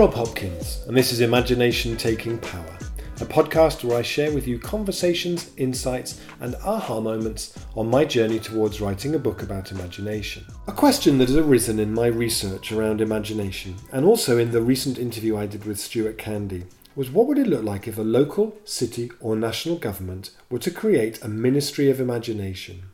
Rob Hopkins, and this is Imagination Taking Power, a podcast where I share with you conversations, insights, and aha moments on my journey towards writing a book about imagination. A question that has arisen in my research around imagination, and also in the recent interview I did with Stuart Candy, was what would it look like if a local, city, or national government were to create a Ministry of Imagination?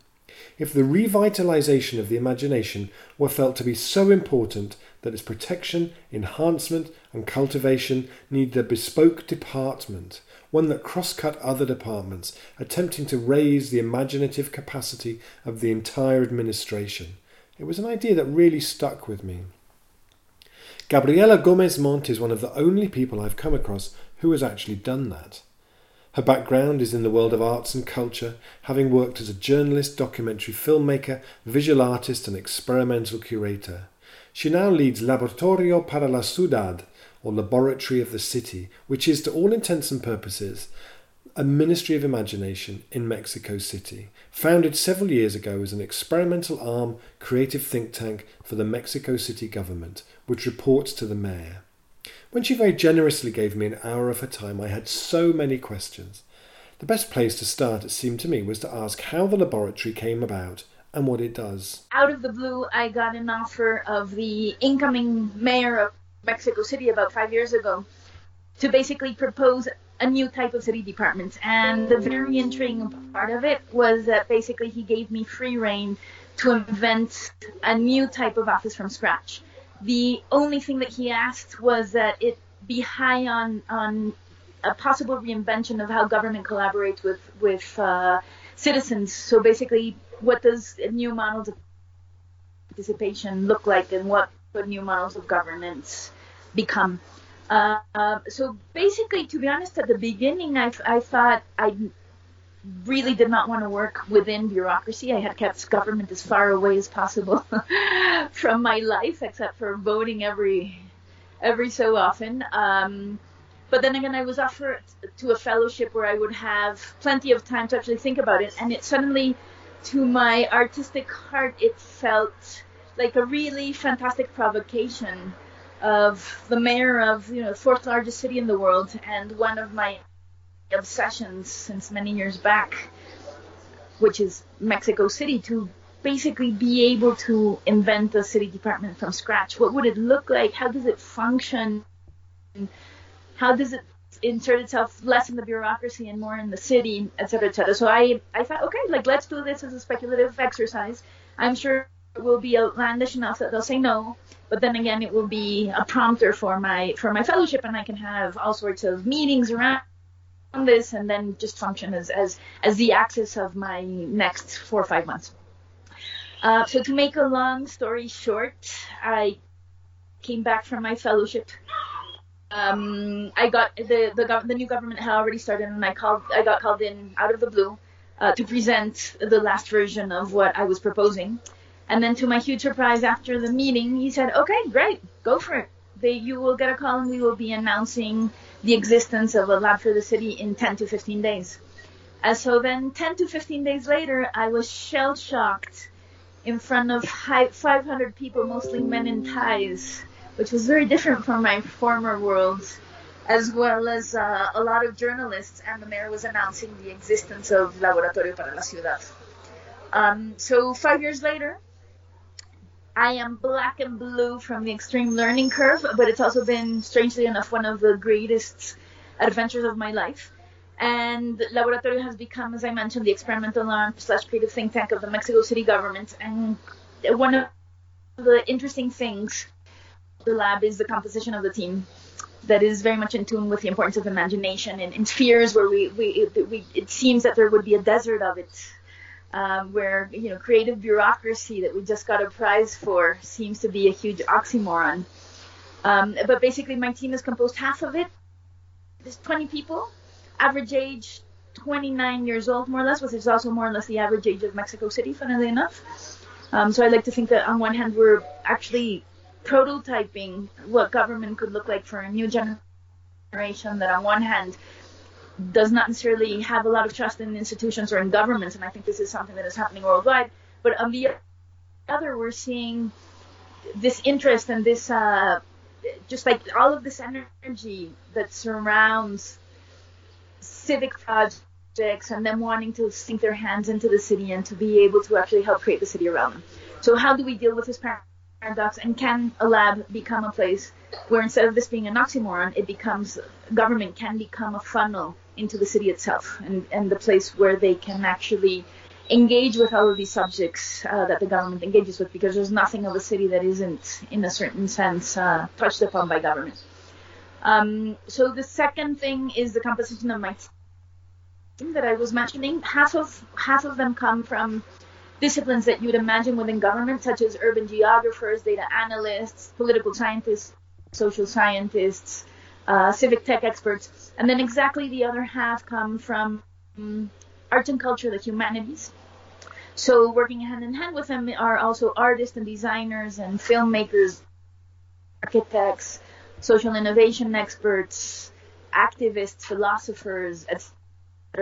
If the revitalisation of the imagination were felt to be so important that its protection, enhancement, and cultivation need a bespoke department, one that cross cut other departments, attempting to raise the imaginative capacity of the entire administration. It was an idea that really stuck with me. Gabriella Gómez-Mont is one of the only people I've come across who has actually done that. Her background is in the world of arts and culture, having worked as a journalist, documentary filmmaker, visual artist, and experimental curator. She now leads Laboratorio para la Ciudad, or Laboratory of the City, which is, to all intents and purposes, a Ministry of Imagination in Mexico City, founded several years ago as an experimental arm creative think tank for the Mexico City government, which reports to the mayor. When she very generously gave me an hour of her time, I had so many questions. The best place to start, it seemed to me, was to ask how the laboratory came about and what it does. Out of the blue, I got an offer of the incoming mayor of Mexico City about five years ago to basically propose a new type of city department. And the very intriguing part of it was that basically he gave me free reign to invent a new type of office from scratch. The only thing that he asked was that it be high on on a possible reinvention of how government collaborates with with uh, citizens. So basically, what does a new models of participation look like and what new models of governance become? Uh, uh, so basically, to be honest, at the beginning, I, I thought I really did not want to work within bureaucracy. I had kept government as far away as possible from my life, except for voting every every so often. Um, but then again, I was offered to a fellowship where I would have plenty of time to actually think about it, and it suddenly to my artistic heart, it felt like a really fantastic provocation of the mayor of you know the fourth largest city in the world and one of my obsessions since many years back, which is Mexico City, to basically be able to invent a city department from scratch. What would it look like? How does it function? How does it insert itself less in the bureaucracy and more in the city, et cetera, et cetera. So I, I thought, okay, like let's do this as a speculative exercise. I'm sure it will be outlandish enough that they'll say no, but then again, it will be a prompter for my for my fellowship, and I can have all sorts of meetings around this, and then just function as as as the axis of my next four or five months. Uh, so to make a long story short, I came back from my fellowship um, I got the, the the new government had already started, and I called I got called in out of the blue uh, to present the last version of what I was proposing. And then, to my huge surprise, after the meeting, he said, "Okay, great, go for it. They, you will get a call, and we will be announcing the existence of a lab for the city in 10 to 15 days." And so then, 10 to 15 days later, I was shell shocked in front of 500 people, mostly men in ties which was very different from my former world, as well as uh, a lot of journalists, and the mayor was announcing the existence of Laboratorio para la Ciudad. Um, so five years later, I am black and blue from the extreme learning curve, but it's also been, strangely enough, one of the greatest adventures of my life. And Laboratorio has become, as I mentioned, the experimental arm slash creative think tank of the Mexico City government. And one of the interesting things the lab is the composition of the team that is very much in tune with the importance of imagination and in spheres where we, we, it, we it seems that there would be a desert of it um, where you know creative bureaucracy that we just got a prize for seems to be a huge oxymoron. Um, but basically my team is composed half of it. There's 20 people average age 29 years old more or less which is also more or less the average age of mexico city funnily enough. Um, so i like to think that on one hand we're actually prototyping what government could look like for a new generation that on one hand does not necessarily have a lot of trust in institutions or in governments, and I think this is something that is happening worldwide. But on the other, we're seeing this interest and this uh, just like all of this energy that surrounds civic projects and them wanting to sink their hands into the city and to be able to actually help create the city around them. So how do we deal with this paradox? And can a lab become a place where instead of this being an oxymoron, it becomes government can become a funnel into the city itself and, and the place where they can actually engage with all of these subjects uh, that the government engages with because there's nothing of a city that isn't, in a certain sense, uh, touched upon by government. Um, so the second thing is the composition of my team that I was mentioning. Half of half of them come from disciplines that you would imagine within government, such as urban geographers, data analysts, political scientists, social scientists, uh, civic tech experts, and then exactly the other half come from um, art and culture, the humanities. So working hand in hand with them are also artists and designers and filmmakers, architects, social innovation experts, activists, philosophers, etc.,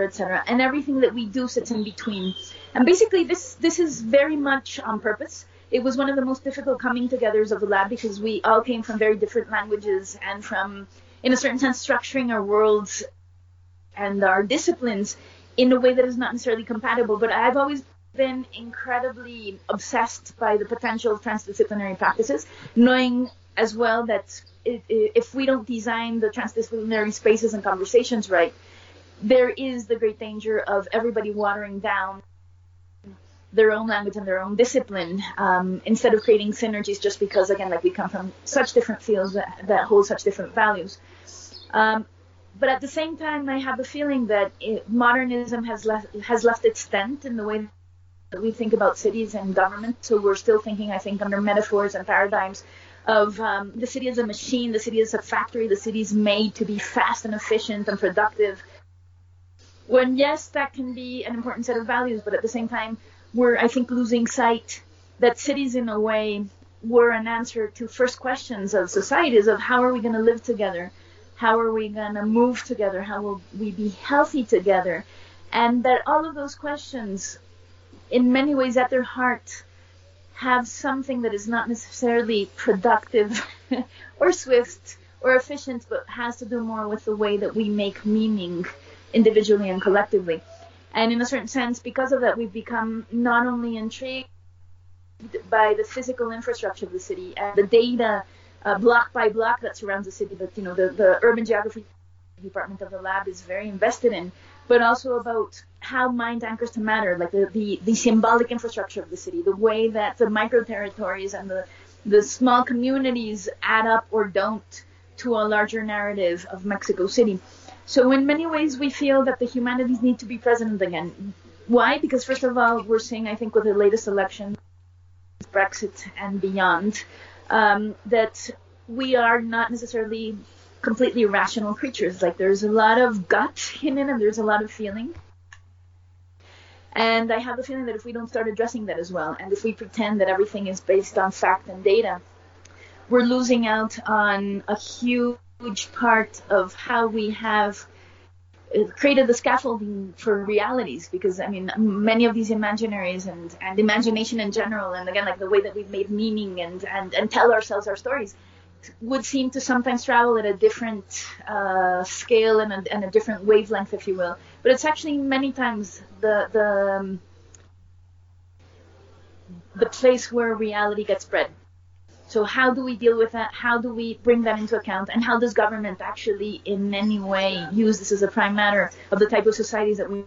etc. And everything that we do sits in between. And basically, this this is very much on purpose. It was one of the most difficult coming togethers of the lab because we all came from very different languages and from, in a certain sense, structuring our worlds and our disciplines in a way that is not necessarily compatible. But I've always been incredibly obsessed by the potential of transdisciplinary practices, knowing as well that if we don't design the transdisciplinary spaces and conversations right, there is the great danger of everybody watering down their own language and their own discipline um, instead of creating synergies just because again like we come from such different fields that, that hold such different values. Um, but at the same time i have the feeling that it, modernism has left has left its dent in the way that we think about cities and government. So we're still thinking i think under metaphors and paradigms of um, the city as a machine the city as a factory the city is made to be fast and efficient and productive when yes that can be an important set of values but at the same time we're, I think, losing sight that cities, in a way, were an answer to first questions of societies of how are we going to live together? How are we going to move together? How will we be healthy together? And that all of those questions, in many ways, at their heart, have something that is not necessarily productive or swift or efficient, but has to do more with the way that we make meaning individually and collectively. And in a certain sense, because of that, we've become not only intrigued by the physical infrastructure of the city and the data uh, block by block that surrounds the city that you know the, the urban geography department of the lab is very invested in, but also about how mind anchors to matter, like the, the, the symbolic infrastructure of the city, the way that the micro territories and the the small communities add up or don't to a larger narrative of Mexico City. So in many ways, we feel that the humanities need to be present again. Why? Because first of all, we're seeing, I think, with the latest election, Brexit and beyond, um, that we are not necessarily completely rational creatures. Like there's a lot of gut in it, and there's a lot of feeling. And I have the feeling that if we don't start addressing that as well, and if we pretend that everything is based on fact and data, we're losing out on a huge huge part of how we have uh, created the scaffolding for realities because I mean many of these imaginaries and, and imagination in general and again like the way that we've made meaning and, and, and tell ourselves our stories would seem to sometimes travel at a different uh, scale and a, and a different wavelength if you will. But it's actually many times the the um, the place where reality gets bred so how do we deal with that? How do we bring that into account? And how does government actually in any way use this as a prime matter of the type of societies that we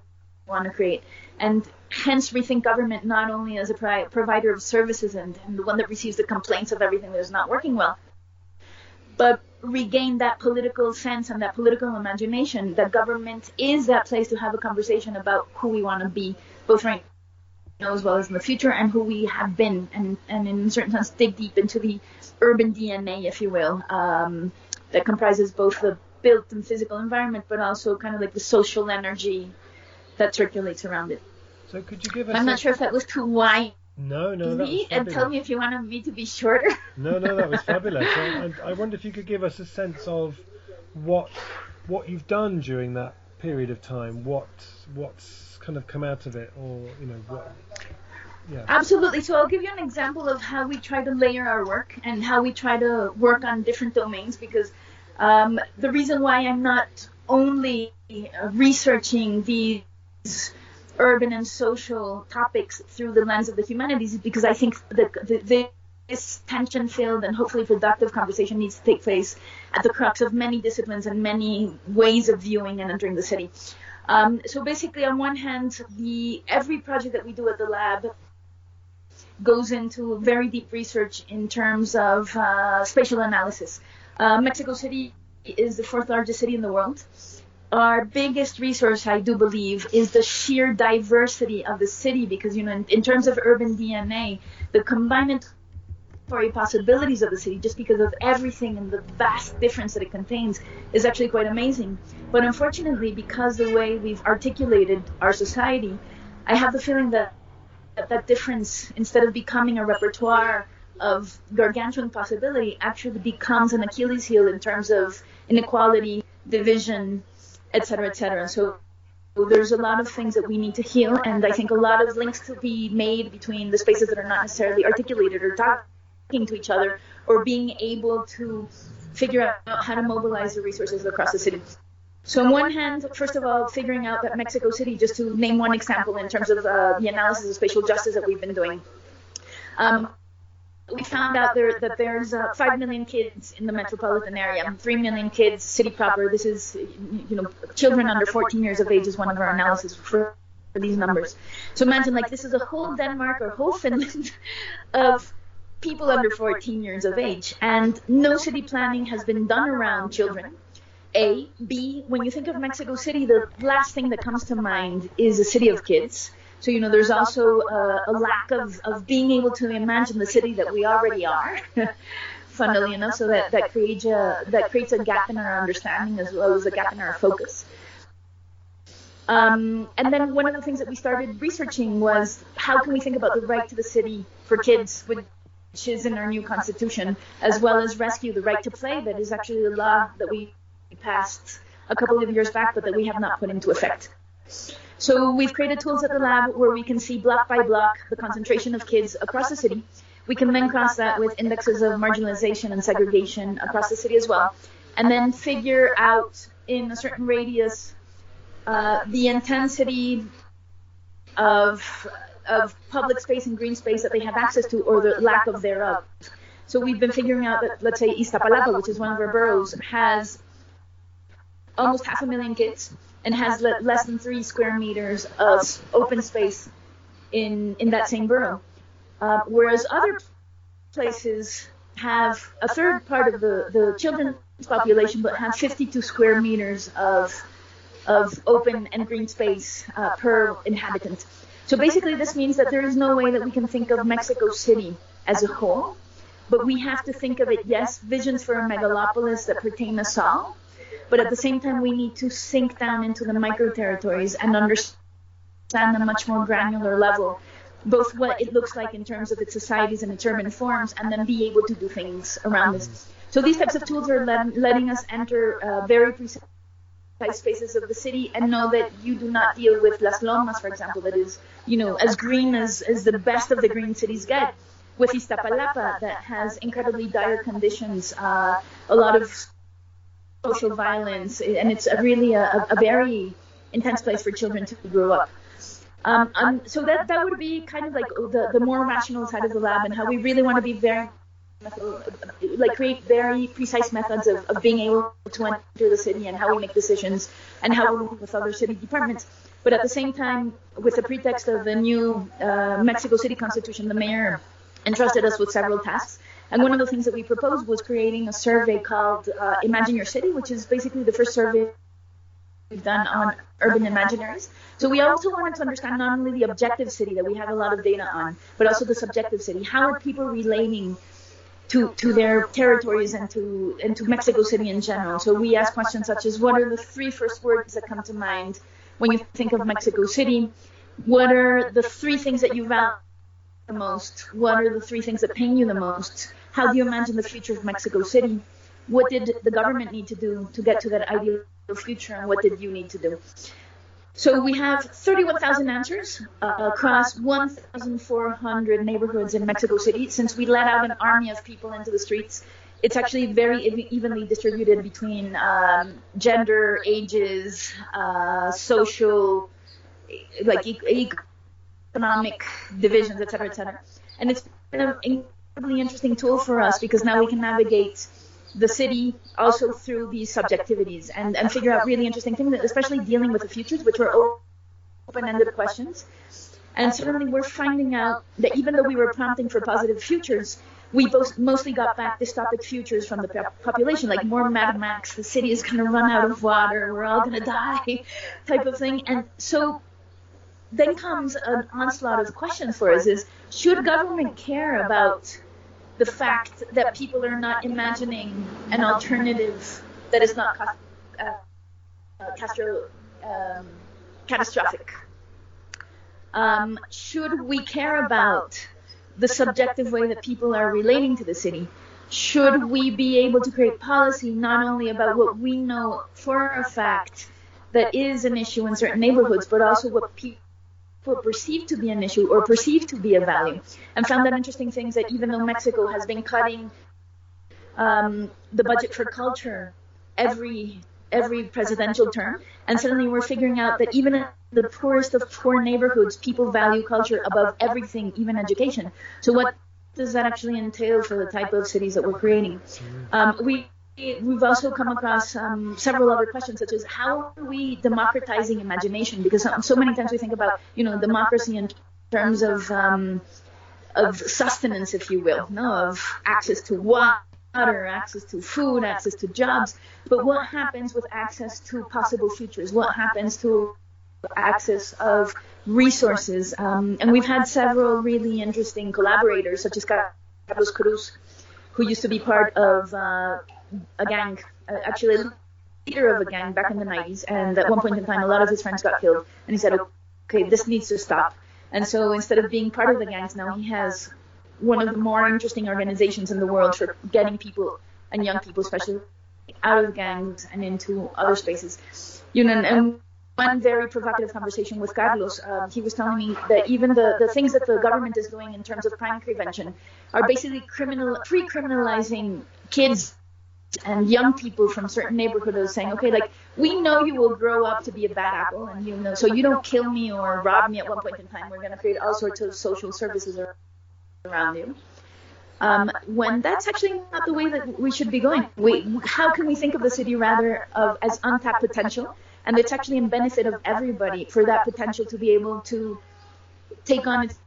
want to create? And hence rethink government not only as a pri- provider of services and, and the one that receives the complaints of everything that is not working well, but regain that political sense and that political imagination that government is that place to have a conversation about who we want to be, both right know as well as in the future and who we have been and, and in a certain sense dig deep into the urban DNA, if you will, um, that comprises both the built and physical environment, but also kind of like the social energy that circulates around it. So could you give us? I'm not sure if that was too wide. No, no, that was and tell me if you wanted me to be shorter. no, no, that was fabulous. I, I wonder if you could give us a sense of what what you've done during that period of time. What what's kind of come out of it, or you know what? Yeah. Absolutely. So I'll give you an example of how we try to layer our work and how we try to work on different domains because um, the reason why I'm not only researching these urban and social topics through the lens of the humanities is because I think the, the, this tension-filled and hopefully productive conversation needs to take place at the crux of many disciplines and many ways of viewing and entering the city. Um, so basically, on one hand, the every project that we do at the lab goes into very deep research in terms of uh, spatial analysis. Uh, Mexico City is the fourth largest city in the world. Our biggest resource, I do believe, is the sheer diversity of the city because, you know, in, in terms of urban DNA, the combinatory possibilities of the city, just because of everything and the vast difference that it contains, is actually quite amazing. But unfortunately, because the way we've articulated our society, I have the feeling that that difference, instead of becoming a repertoire of gargantuan possibility, actually becomes an Achilles heel in terms of inequality, division, etc., etc. So there's a lot of things that we need to heal, and I think a lot of links to be made between the spaces that are not necessarily articulated or talking to each other, or being able to figure out how to mobilize the resources across the city. So on one hand, first of all, figuring out that Mexico City, just to name one example in terms of uh, the analysis of spatial justice that we've been doing, um, we found out there that there's uh, five million kids in the metropolitan area, three million kids city proper. This is, you know, children under 14 years of age is one of our analysis for these numbers. So imagine like this is a whole Denmark or whole Finland of people under 14 years of age, and no city planning has been done around children a. B. When you think of Mexico City, the last thing that comes to mind is a city of kids. So, you know, there's also a, a lack of, of being able to imagine the city that we already are, funnily enough. So that, that, creates a, that creates a gap in our understanding as well as a gap in our focus. Um, and then one of the things that we started researching was how can we think about the right to the city for kids, which is in our new constitution, as well as rescue the right to play that is actually a law that we passed a couple of years back, but that we have not put into effect. So we've created tools at the lab where we can see block by block the concentration of kids across the city. We can then cross that with indexes of marginalization and segregation across the city as well, and then figure out in a certain radius uh, the intensity of of public space and green space that they have access to or the lack of thereof. So we've been figuring out that, let's say, Iztapalapa, which is one of our boroughs, has almost half a million kids and has le- less than three square meters of open space in in that same borough. Uh, whereas other places have a third part of the, the children's population, but have 52 square meters of of open and green space uh, per inhabitant. So basically, this means that there is no way that we can think of Mexico City as a whole, but we have to think of it, yes, visions for a megalopolis that pertain us all, but at the same time, we need to sink down into the micro territories and understand a much more granular level, both what it looks like in terms of its societies and its urban forms, and then be able to do things around this. So these types of tools are let, letting us enter uh, very precise spaces of the city and know that you do not deal with Las Lomas, for example, that is, you know, as green as, as the best of the green cities get. With Iztapalapa, that has incredibly dire conditions, uh, a lot of social violence, and it's a really a, a, very intense place for children to grow up. Um, um, so that that would be kind of like the, the more rational side of the lab, and how we really want to be very like create very precise methods of, of being able to enter the city and how we make decisions and how we work with other city departments. But at the same time, with the pretext of the new uh, Mexico City Constitution, the mayor entrusted us with several tasks. And one of the things that we proposed was creating a survey called uh, Imagine Your City, which is basically the first survey we've done on urban imaginaries. So we also wanted to understand not only the objective city that we have a lot of data on, but also the subjective city. How are people relating to, to their territories and to and to Mexico City in general? So we ask questions such as what are the three first words that come to mind when you think of Mexico City? What are the three things that you value the most? What are the three things that pain you the most? How do you imagine the future of Mexico City? What did the government need to do to get to that ideal future, and what did you need to do? So we have 31,000 answers uh, across 1,400 neighborhoods in Mexico City. Since we let out an army of people into the streets, it's actually very evenly distributed between um, gender, ages, uh, social, like economic divisions, et cetera, et cetera. And it's been an incredibly interesting tool for us because now we can navigate the city also through these subjectivities and, and figure out really interesting things, especially dealing with the futures, which were open-ended questions. And suddenly we're finding out that even though we were prompting for positive futures, we both mostly got back dystopic futures from the population, like more Mad Max, the city is going to run out of water, we're all going to die, type of thing. And so then comes an onslaught of questions for us: is should government care about the fact that people are not imagining an alternative that is not uh, uh, um, catastrophic. Um, should we care about the subjective way that people are relating to the city? Should we be able to create policy not only about what we know for a fact that is an issue in certain neighborhoods, but also what people perceived to be an issue or perceived to be a value, and found that interesting things that even though Mexico has been cutting um, the budget for culture every every presidential term, and suddenly we're figuring out that even in the poorest of poor neighborhoods, people value culture above everything, even education. So what does that actually entail for the type of cities that we're creating? Um, we we've also come across um, several other questions, such as how are we democratizing imagination? Because so many times we think about, you know, democracy in terms of um, of sustenance, if you will, no, of access to water, access to food, access to jobs. But what happens with access to possible futures? What happens to access of resources? Um, and we've had several really interesting collaborators, such as Carlos Cruz, who used to be part of uh, a gang, uh, actually a leader of a gang back in the 90s. And at one point in time, a lot of his friends got killed. And he said, okay, this needs to stop. And so instead of being part of the gangs, now he has one of the more interesting organizations in the world for getting people and young people, especially out of gangs and into other spaces. You know, and one very provocative conversation with Carlos, um, he was telling me that even the, the things that the government is doing in terms of crime prevention are basically criminal pre-criminalizing kids and young people from certain neighborhoods saying, okay, like we know you will grow up to be a bad apple, and you know, so you don't kill me or rob me at one point in time. We're going to create all sorts of social services around you. Um, when that's actually not the way that we should be going. We, how can we think of the city rather of as untapped potential, and it's actually in benefit of everybody for that potential to be able to take on its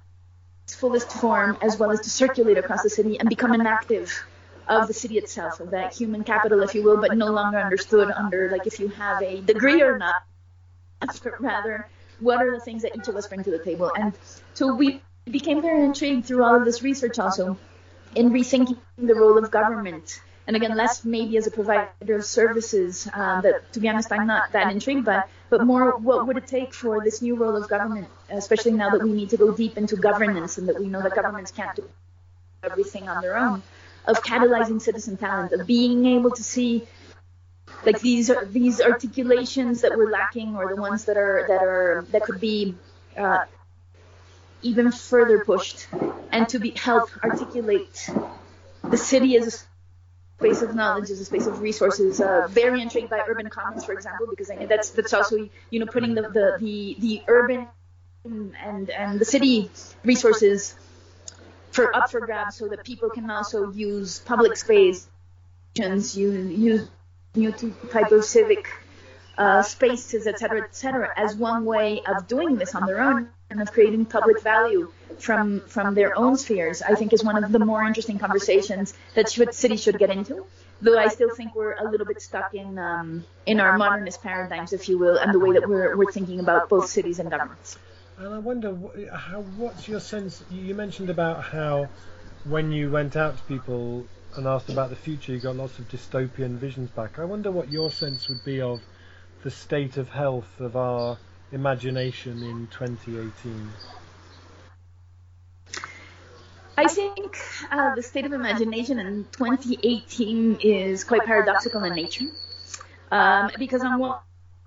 fullest form as well as to circulate across the city and become an active of the city itself, of that human capital, if you will, but no longer understood under like if you have a degree or not, but rather what are the things that each of us bring to the table. And so we became very intrigued through all of this research also in rethinking the role of government. And again, less maybe as a provider of services uh, that, to be honest, I'm not that intrigued by, but more what would it take for this new role of government, especially now that we need to go deep into governance and that we know that governments can't do everything on their own of catalyzing citizen talent, of being able to see like these are these articulations that we're lacking, or the ones that are that are that could be uh, even further pushed, and to be help articulate the city as a space of knowledge, as a space of resources. Uh, very intrigued by urban commons, for example, because I that's that's also you know putting the the the, the urban and and the city resources for up for grabs so that people can also use public space, use, use new type of civic uh, spaces, etc., cetera, et cetera, as one way of doing this on their own and of creating public value from from their own spheres, I think is one of the more interesting conversations that should, cities should get into. Though I still think we're a little bit stuck in um, in our modernist paradigms, if you will, and the way that we're, we're thinking about both cities and governments. And I wonder, how, what's your sense? You mentioned about how when you went out to people and asked about the future, you got lots of dystopian visions back. I wonder what your sense would be of the state of health of our imagination in 2018. I think uh, the state of imagination in 2018 is quite paradoxical in nature. Um, because on one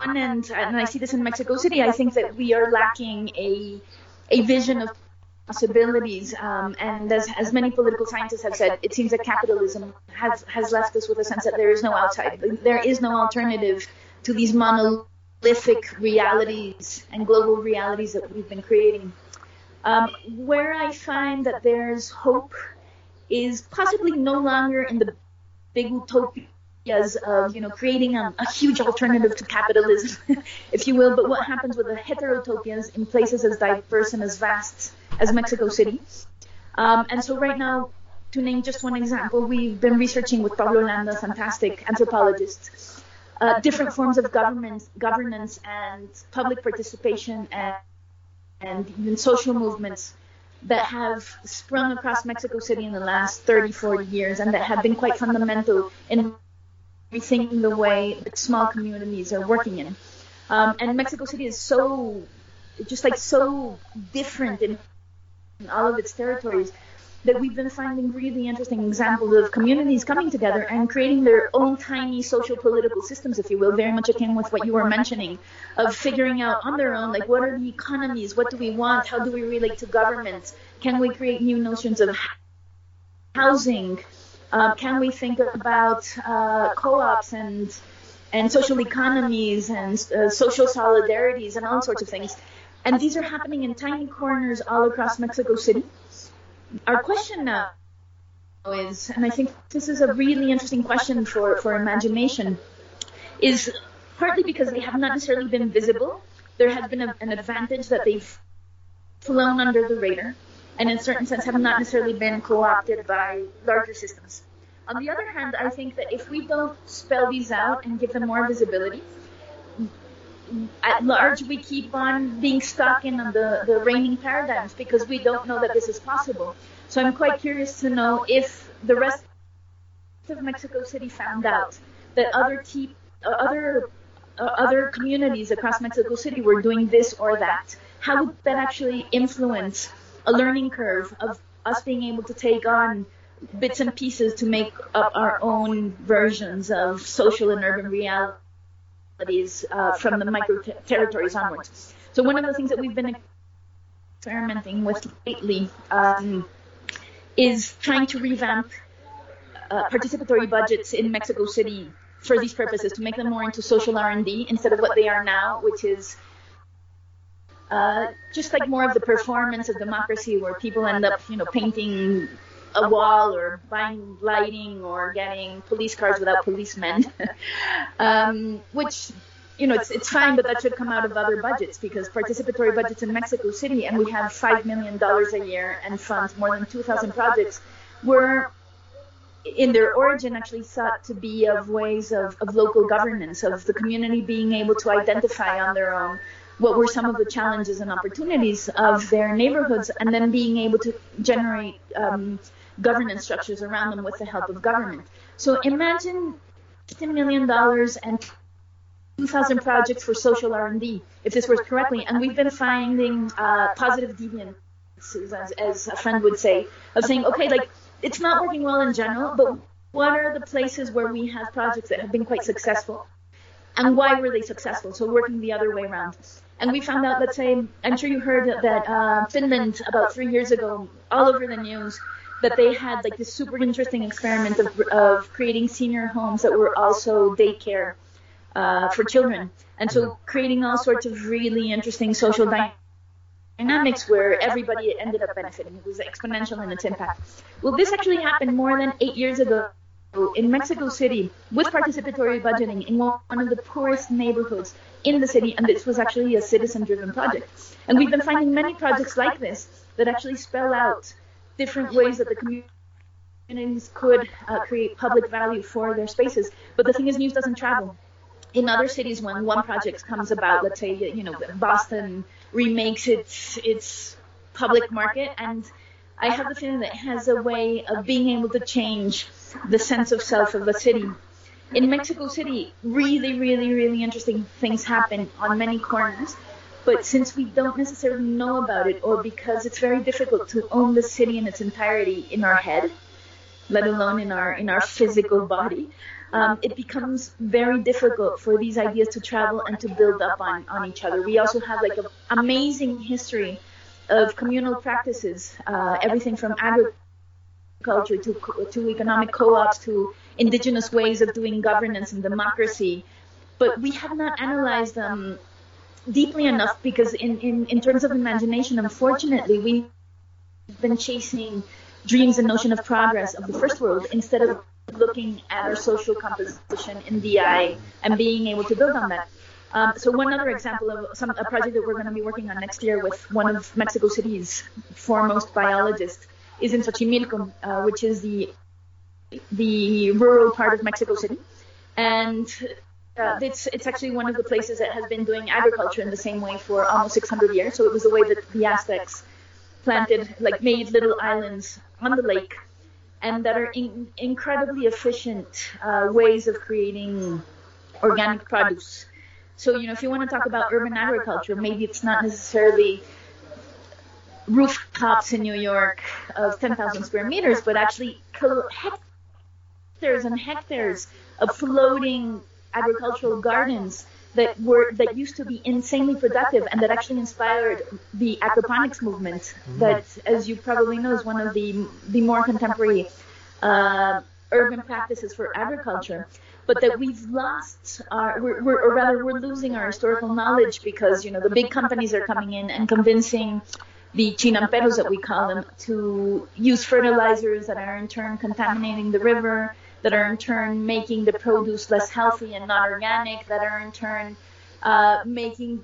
end, and I see this in Mexico City, I think that we are lacking a a vision of possibilities. Um, and as, as many political scientists have said, it seems that capitalism has, has left us with a sense that there is no outside. There is no alternative to these monolithic realities and global realities that we've been creating. Um, where I find that there's hope is possibly no longer in the big utopia as of you know creating a, a, huge alternative to capitalism, if you will. But what happens with the heterotopias in places as diverse and as vast as Mexico City? Um, and so right now, to name just one example, we've been researching with Pablo Landa, fantastic anthropologist, uh, different forms of government, governance and public participation and, and even social movements that have sprung across Mexico City in the last 30, 40 years and that have been quite fundamental in rethinking the way that small communities are working in. Um, and Mexico City is so, just like so different in, in all of its territories that we've been finding really interesting examples of communities coming together and creating their own tiny social political systems, if you will, very much akin with what you were mentioning, of figuring out on their own, like what are the economies, what do we want, how do we relate to governments, can we create new notions of housing, uh, can we think about uh, co-ops and and social economies and uh, social solidarities and all sorts of things. And these are happening in tiny corners all across Mexico City. Our question now is, and I think this is a really interesting question for, for imagination, is partly because they have not necessarily been visible. There has been a, an advantage that they've flown under the radar and in certain sense have not necessarily been co-opted by larger systems. On the other hand, I think that if we don't spell these out and give them more visibility, at large we keep on being stuck in the, the reigning paradigms because we don't know that this is possible. So I'm quite curious to know if the rest of Mexico City found out that other te- uh, other uh, other communities across Mexico City were doing this or that. How would that actually influence a learning curve of us being able to take on bits and pieces to make up our own versions of social and urban realities uh, from the micro territories onwards. So one of the things that we've been experimenting with lately um, is trying to revamp uh, participatory budgets in Mexico City for these purposes to make them more into social R&D instead of what they are now, which is uh, just like more of the performance of democracy, where people end up, you know, painting a wall or buying lighting or getting police cars without policemen, um, which you know, it's, it's fine, but that should come out of other budgets because participatory budgets in Mexico City, and we have $5 million a year and funds more than 2,000 projects, were in their origin actually thought to be of ways of, of local governance, of the community being able to identify on their own what were some of the challenges and opportunities of their neighborhoods, and then being able to generate um, governance structures around them with the help of government. So imagine $10 million and 2,000 projects for social R&D, if this works correctly. And we've been finding uh, positive deviance, as, as a friend would say, of saying, okay, like it's not working well in general, but what are the places where we have projects that have been quite successful? And why were they successful? So working the other way around. And we found out, let's say, I'm sure you heard that uh, Finland about three years ago, all over the news, that they had like this super interesting experiment of, of creating senior homes that were also daycare uh, for children. And so creating all sorts of really interesting social dynamics where everybody ended up benefiting. It was exponential in its impact. Well, this actually happened more than eight years ago in Mexico City with participatory budgeting in one of the poorest neighborhoods in the city, and this was actually a citizen-driven project. And we've been finding many projects like this that actually spell out different ways that the communities could uh, create public value for their spaces. But the thing is, news doesn't travel. In other cities, when one project comes about, let's say, you know, Boston remakes its its public market, and I have the feeling that it has a way of being able to change the sense of self of a city. In Mexico City, really, really, really interesting things happen on many corners. But since we don't necessarily know about it, or because it's very difficult to own the city in its entirety in our head, let alone in our in our physical body, um, it becomes very difficult for these ideas to travel and to build up on, on each other. We also have like an amazing history of communal practices, uh, everything from agriculture to, to economic co-ops to indigenous ways of doing governance and democracy. But we have not analyzed them deeply enough because in, in, in terms of imagination, unfortunately, we've been chasing dreams and notion of progress of the first world instead of looking at our social composition in the eye and being able to build on that. Um, so one other example of some a project that we're going to be working on next year with one of Mexico City's foremost biologists is in Xochimilco, uh, which is the the rural part of Mexico City, and uh, it's it's actually one of the places that has been doing agriculture in the same way for almost 600 years. So it was the way that the Aztecs planted, like made little islands on the lake and that are in, incredibly efficient uh, ways of creating organic produce. So, you know, if you want to talk about urban agriculture, maybe it's not necessarily rooftops in New York of 10,000 square meters, but actually hectares and hectares of floating agricultural gardens that were that used to be insanely productive and that actually inspired the aquaponics movement mm-hmm. that as you probably know is one of the the more contemporary uh, urban practices for agriculture but that we've lost our we're, we're, or rather we're losing our historical knowledge because you know the big companies are coming in and convincing the chinamperos that we call them to use fertilizers that are in turn contaminating the river that are in turn making the produce less healthy and not organic, that are in turn uh, making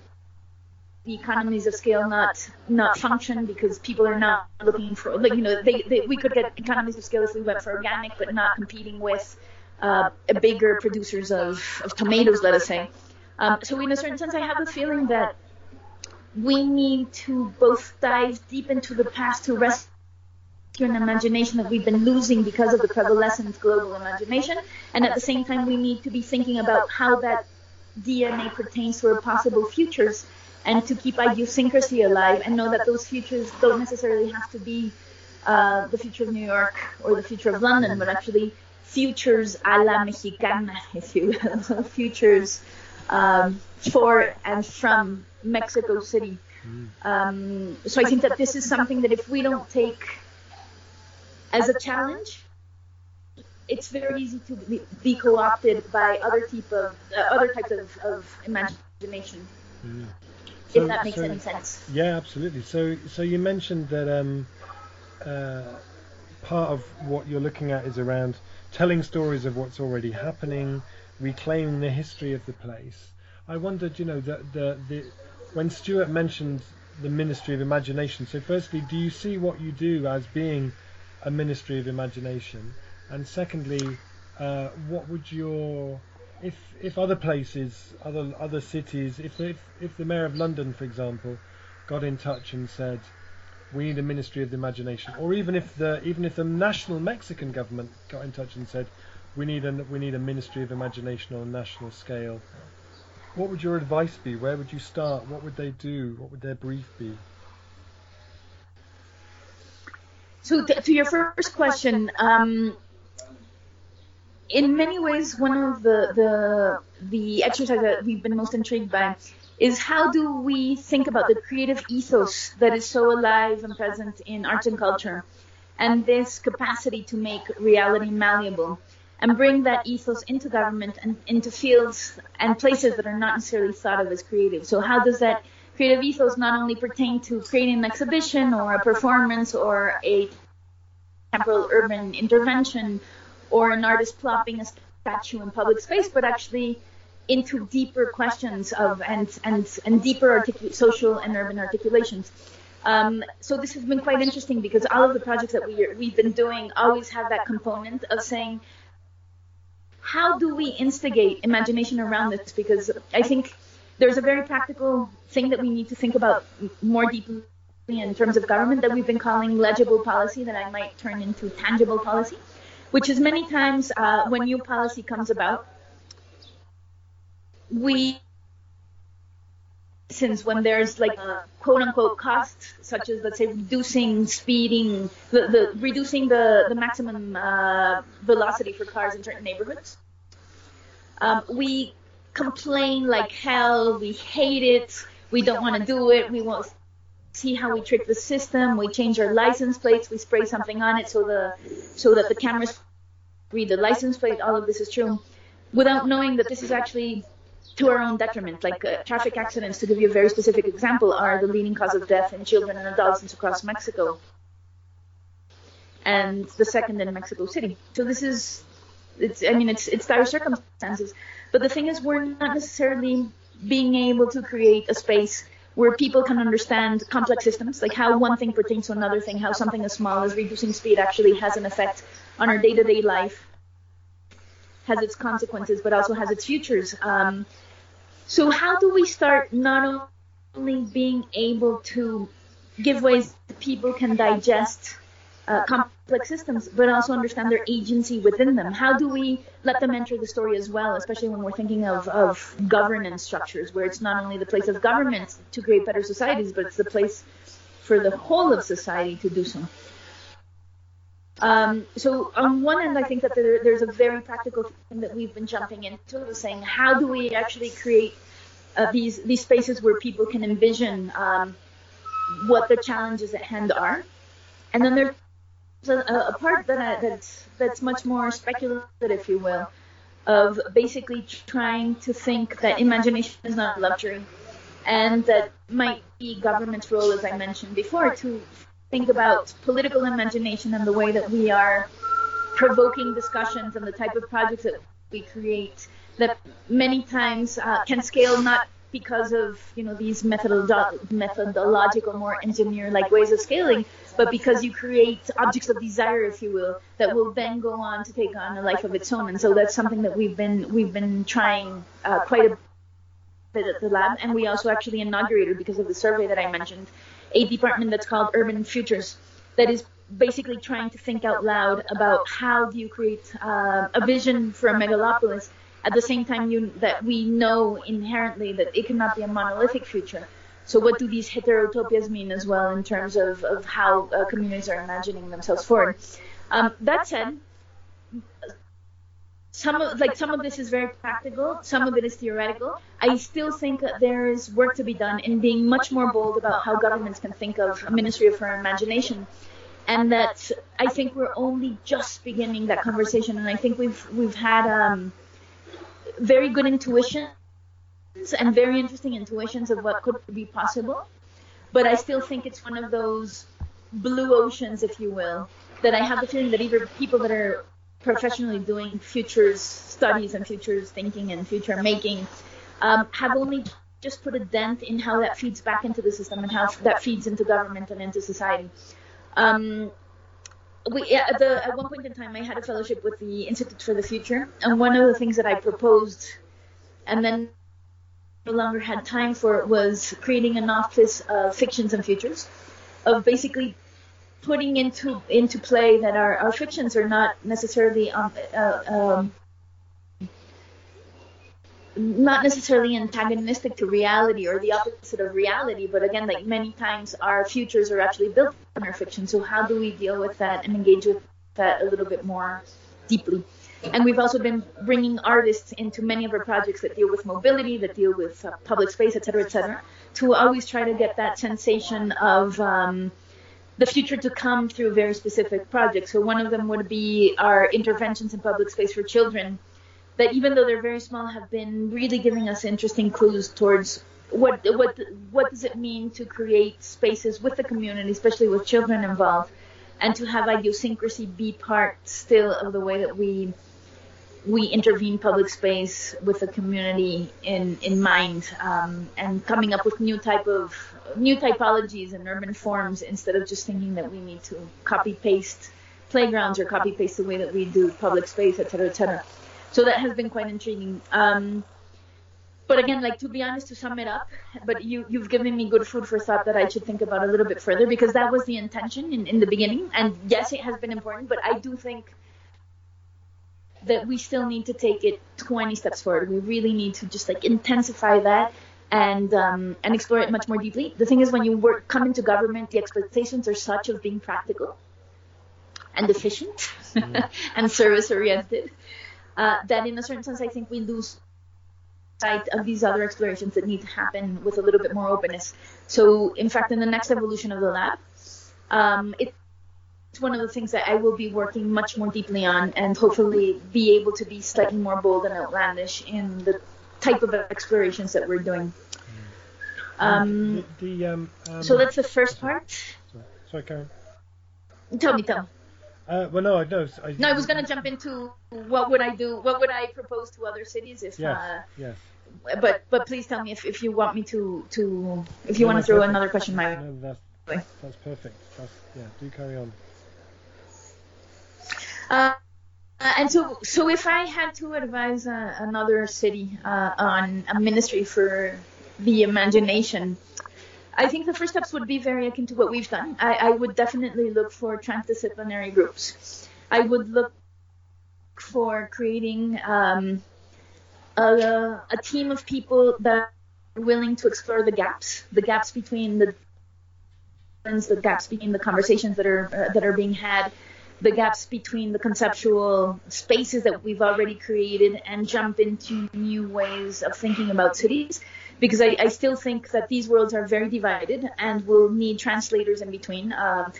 the economies of scale not not function because people are not looking for like you know they, they we could get economies of scale if we went for organic but not competing with uh, bigger producers of, of tomatoes let us say. Um, so in a certain sense I have a feeling that we need to both dive deep into the past to rest an imagination that we've been losing because of the prevalent global imagination. And at the same time, we need to be thinking about how that DNA pertains to our possible futures and to keep idiosyncrasy alive and know that those futures don't necessarily have to be uh, the future of New York or the future of London, but actually futures a la mexicana, if you will, futures um, for and from Mexico City. Mm. Um, so I think that this is something that if we don't take as a challenge, it's very easy to be, be co-opted by other type of uh, other types of, of imagination. Mm. So, if that makes so, any sense. Yeah, absolutely. So, so you mentioned that um, uh, part of what you're looking at is around telling stories of what's already happening, reclaiming the history of the place. I wondered, you know, the, the, the when Stuart mentioned the Ministry of Imagination. So, firstly, do you see what you do as being a ministry of imagination? And secondly, uh, what would your if if other places, other other cities, if if if the mayor of London, for example, got in touch and said, we need a ministry of the imagination, or even if the even if the national Mexican government got in touch and said, we need a we need a ministry of imagination on a national scale, what would your advice be? Where would you start? What would they do? What would their brief be? So to, to your first question, um, in many ways, one of the, the the exercise that we've been most intrigued by is how do we think about the creative ethos that is so alive and present in arts and culture, and this capacity to make reality malleable, and bring that ethos into government and into fields and places that are not necessarily thought of as creative. So how does that creative ethos not only pertain to creating an exhibition or a performance or a temporal urban intervention or an artist plopping a statue in public space, but actually into deeper questions of and and and deeper social and urban articulations. Um, so this has been quite interesting because all of the projects that we we've been doing always have that component of saying how do we instigate imagination around this? Because I think there's a very practical thing that we need to think about more deeply in terms of government that we've been calling legible policy that I might turn into tangible policy, which is many times uh, when new policy comes about, we since when there's like quote unquote cost, such as let's say reducing speeding, the, the reducing the, the maximum uh, velocity for cars in certain neighborhoods, Um, we complain like hell. We hate it. We don't want to do it. We won't see how we trick the system. We change our license plates. We spray something on it so the so that the cameras read the license plate. All of this is true, without knowing that this is actually to our own detriment. Like uh, traffic accidents, to give you a very specific example, are the leading cause of death in children and adolescents across Mexico, and the second in Mexico City. So this is, it's. I mean, it's it's dire circumstances. But the thing is, we're not necessarily being able to create a space where people can understand complex systems, like how one thing pertains to another thing, how something as small as reducing speed actually has an effect on our day-to-day life, has its consequences, but also has its futures. Um, so how do we start not only being able to give ways people can digest uh, complex systems, but also understand their agency within them. How do we let them enter the story as well, especially when we're thinking of, of governance structures, where it's not only the place of government to create better societies, but it's the place for the whole of society to do so. Um, so on one end, I think that there, there's a very practical thing that we've been jumping into, saying how do we actually create uh, these these spaces where people can envision um, what the challenges at hand are, and then there's a, a part that I, that's that's much more speculative, if you will, of basically trying to think that imagination is not a luxury, and that might be government's role, as I mentioned before, to think about political imagination and the way that we are provoking discussions and the type of projects that we create that many times uh, can scale not because of you know these methodolo- methodological more engineer like ways of scaling but because you create objects of desire if you will that will then go on to take on a life of its own. And so that's something that we've been we've been trying uh, quite a bit at the lab. And we also actually inaugurated because of the survey that i mentioned a department that's called urban futures that is basically trying to think out loud about how do you create uh, a vision for a megalopolis at the same time you, that we know inherently that it cannot be a monolithic future. So what do these heterotopias mean as well in terms of, of how uh, communities are imagining themselves forward? Um, that said, some of like some of this is very practical, some of it is theoretical. I still think that there is work to be done in being much more bold about how governments can think of a Ministry for Imagination, and that I think we're only just beginning that conversation. And I think we've we've had um, very good intuitions and very interesting intuitions of what could be possible. But I still think it's one of those blue oceans, if you will, that I have the feeling that even people that are professionally doing futures studies and futures thinking and future making um, have only just put a dent in how that feeds back into the system and how that feeds into government and into society. Um, we at, the, at one point in time I had a fellowship with the Institute for the Future, and one of the things that I proposed, and then no longer had time for, was creating an office of fictions and futures, of basically putting into into play that our, our fictions are not necessarily um, uh, um, not necessarily antagonistic to reality or the opposite of reality, but again, like many times our futures are actually built on our fiction. So how do we deal with that and engage with that a little bit more deeply? And we've also been bringing artists into many of our projects that deal with mobility, that deal with uh, public space, et cetera, et cetera, to always try to get that sensation of um, the future to come through very specific projects. So one of them would be our interventions in public space for children that even though they're very small, have been really giving us interesting clues towards what what what does it mean to create spaces with the community, especially with children involved, and to have idiosyncrasy be part still of the way that we we intervene public space with the community in in mind, um, and coming up with new type of new typologies and urban forms instead of just thinking that we need to copy paste playgrounds or copy paste the way that we do public space, et cetera, et cetera. So that has been quite intriguing. Um, but again, like to be honest, to sum it up, but you you've given me good food for thought that I should think about a little bit further because that was the intention in, in the beginning. And yes, it has been important, but I do think that we still need to take it 20 steps forward. We really need to just like intensify that and um, and explore it much more deeply. The thing is, when you work come into government, the expectations are such of being practical and efficient mm. and service oriented uh, that in a certain sense I think we lose sight of these other explorations that need to happen with a little bit more openness. So in fact, in the next evolution of the lab, um, it's one of the things that I will be working much more deeply on and hopefully be able to be slightly more bold and outlandish in the type of explorations that we're doing. Um, the, the, um, um, so that's the first part. Sorry, sorry Karen. Tell me, tell me. Uh, well, no, I know. I, no, I was gonna jump into what would I do? What would I propose to other cities if? Yes. Uh, yes. But but please tell me if, if you want me to to if you no, want to throw perfect. another question my no, that's, way. That's perfect. That's, yeah, do carry on. Uh, and so, so if I had to advise uh, another city uh, on a ministry for the imagination, I think the first steps would be very akin to what we've done. I, I would definitely look for transdisciplinary groups. I would look for creating um, a, a team of people that are willing to explore the gaps, the gaps between the the gaps between the conversations that are uh, that are being had, the gaps between the conceptual spaces that we've already created, and jump into new ways of thinking about cities because I, I, still think that these worlds are very divided and will need translators in between. Um,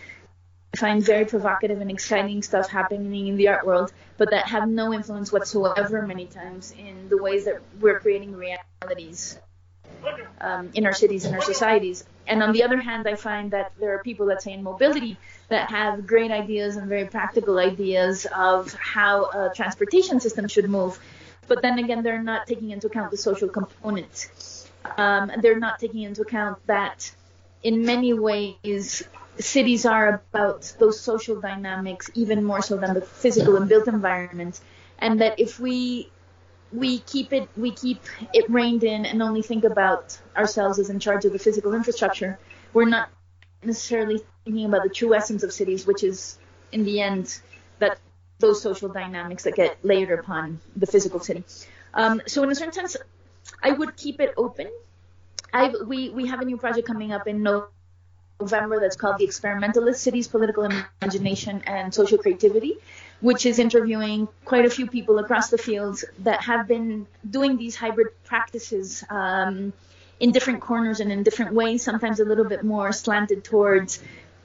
I find very provocative and exciting stuff happening in the art world, but that have no influence whatsoever many times in the ways that we're creating realities um, in our cities and our societies. And on the other hand, I find that there are people, let's say in mobility, that have great ideas and very practical ideas of how a transportation system should move. But then again, they're not taking into account the social component um, they're not taking into account that in many ways cities are about those social dynamics even more so than the physical and built environments and that if we we keep it we keep it reined in and only think about ourselves as in charge of the physical infrastructure we're not necessarily thinking about the true essence of cities which is in the end that those social dynamics that get layered upon the physical city um, so in a certain sense I would keep it open. I we we have a new project coming up in November that's called the Experimentalist Cities: Political Imagination and Social Creativity, which is interviewing quite a few people across the field that have been doing these hybrid practices. Um, in different corners and in different ways, sometimes a little bit more slanted towards